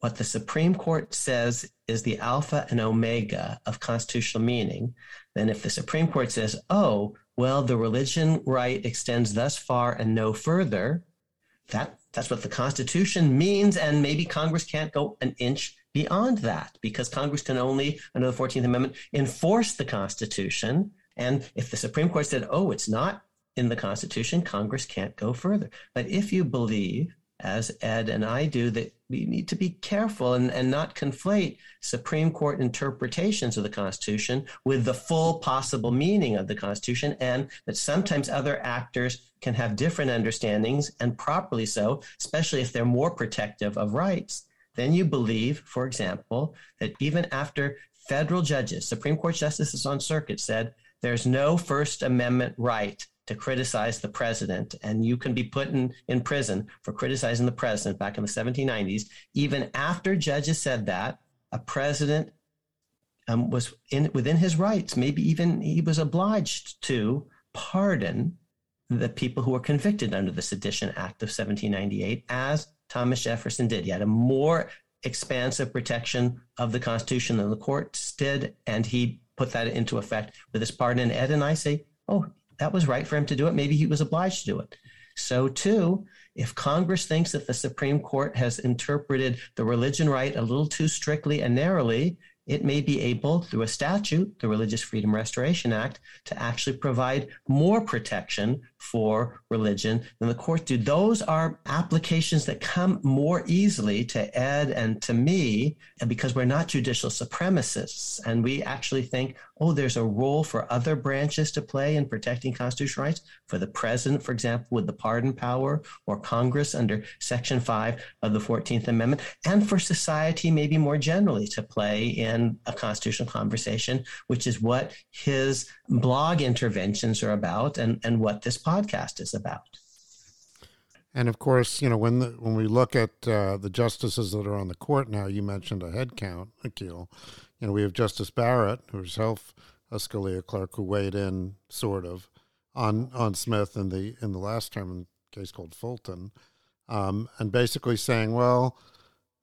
what the Supreme Court says is the alpha and omega of constitutional meaning, then if the Supreme Court says, oh, well, the religion right extends thus far and no further. That that's what the Constitution means, and maybe Congress can't go an inch beyond that because Congress can only, under the Fourteenth Amendment, enforce the Constitution, And if the Supreme Court said, oh, it's not in the Constitution, Congress can't go further. But if you believe, as Ed and I do, that we need to be careful and, and not conflate Supreme Court interpretations of the Constitution with the full possible meaning of the Constitution, and that sometimes other actors can have different understandings, and properly so, especially if they're more protective of rights. Then you believe, for example, that even after federal judges, Supreme Court justices on circuit said there's no First Amendment right to criticize the president, and you can be put in, in prison for criticizing the president back in the 1790s. Even after judges said that, a president um, was in within his rights. Maybe even he was obliged to pardon the people who were convicted under the Sedition Act of 1798, as Thomas Jefferson did. He had a more expansive protection of the Constitution than the courts did, and he put that into effect with his pardon. And Ed and I say, oh, that was right for him to do it. Maybe he was obliged to do it. So, too, if Congress thinks that the Supreme Court has interpreted the religion right a little too strictly and narrowly, it may be able, through a statute, the Religious Freedom Restoration Act, to actually provide more protection for religion than the court do. Those are applications that come more easily to Ed and to me because we're not judicial supremacists. And we actually think, oh, there's a role for other branches to play in protecting constitutional rights, for the president, for example, with the pardon power, or Congress under Section 5 of the 14th Amendment, and for society maybe more generally to play in a constitutional conversation, which is what his blog interventions are about and, and what this podcast is about. And of course, you know, when the, when we look at uh, the justices that are on the court now, you mentioned a head count, Akhil. You know, we have Justice Barrett, who's herself a Scalia clerk, who weighed in sort of on on Smith in the in the last term in a case called Fulton, um, and basically saying, well,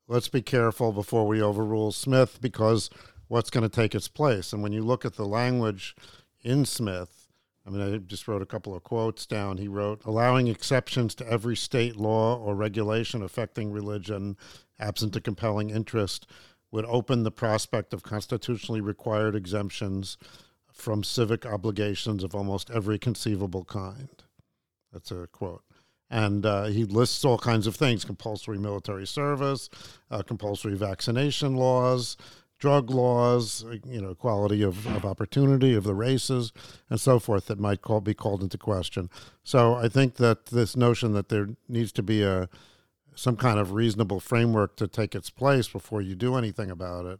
let's be careful before we overrule Smith because what's going to take its place. And when you look at the language in Smith, I mean, I just wrote a couple of quotes down. He wrote, allowing exceptions to every state law or regulation affecting religion, absent a compelling interest, would open the prospect of constitutionally required exemptions from civic obligations of almost every conceivable kind. That's a quote. And uh, he lists all kinds of things compulsory military service, uh, compulsory vaccination laws, drug laws, you know, equality of, of opportunity of the races, and so forth that might call, be called into question. So I think that this notion that there needs to be a some kind of reasonable framework to take its place before you do anything about it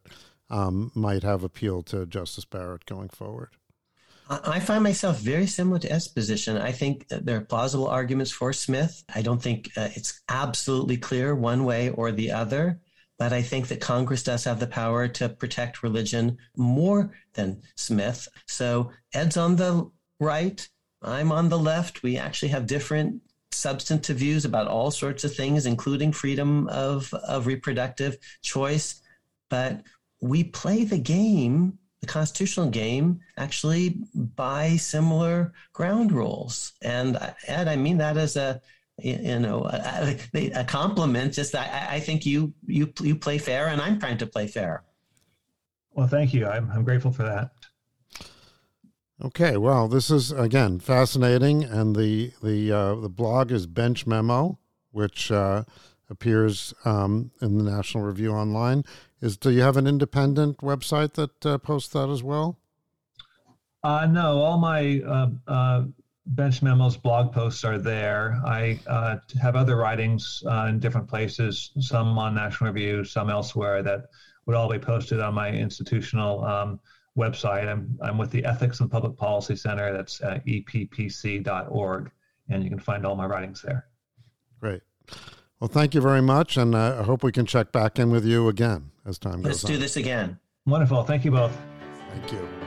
um, might have appeal to Justice Barrett going forward. I find myself very similar to Ed's position. I think there are plausible arguments for Smith. I don't think uh, it's absolutely clear one way or the other. But I think that Congress does have the power to protect religion more than Smith. So Ed's on the right, I'm on the left. We actually have different substantive views about all sorts of things, including freedom of, of reproductive choice. But we play the game, the constitutional game, actually by similar ground rules. And Ed, I mean that as a you know a, a compliment just I, I think you you you play fair and i'm trying to play fair. Well thank you. I'm, I'm grateful for that. Okay well this is again fascinating and the the uh, the blog is bench memo which uh, appears um, in the national review online. Is do you have an independent website that uh, posts that as well? Uh, no all my uh, uh, bench memos blog posts are there. I uh, have other writings uh, in different places some on national review some elsewhere that would all be posted on my institutional um, website. I'm, I'm with the ethics and public policy center. That's uh, eppc.org and you can find all my writings there. Great. Well thank you very much and uh, i hope we can check back in with you again as time let's goes let's do this again. Wonderful. Thank you both. Thank you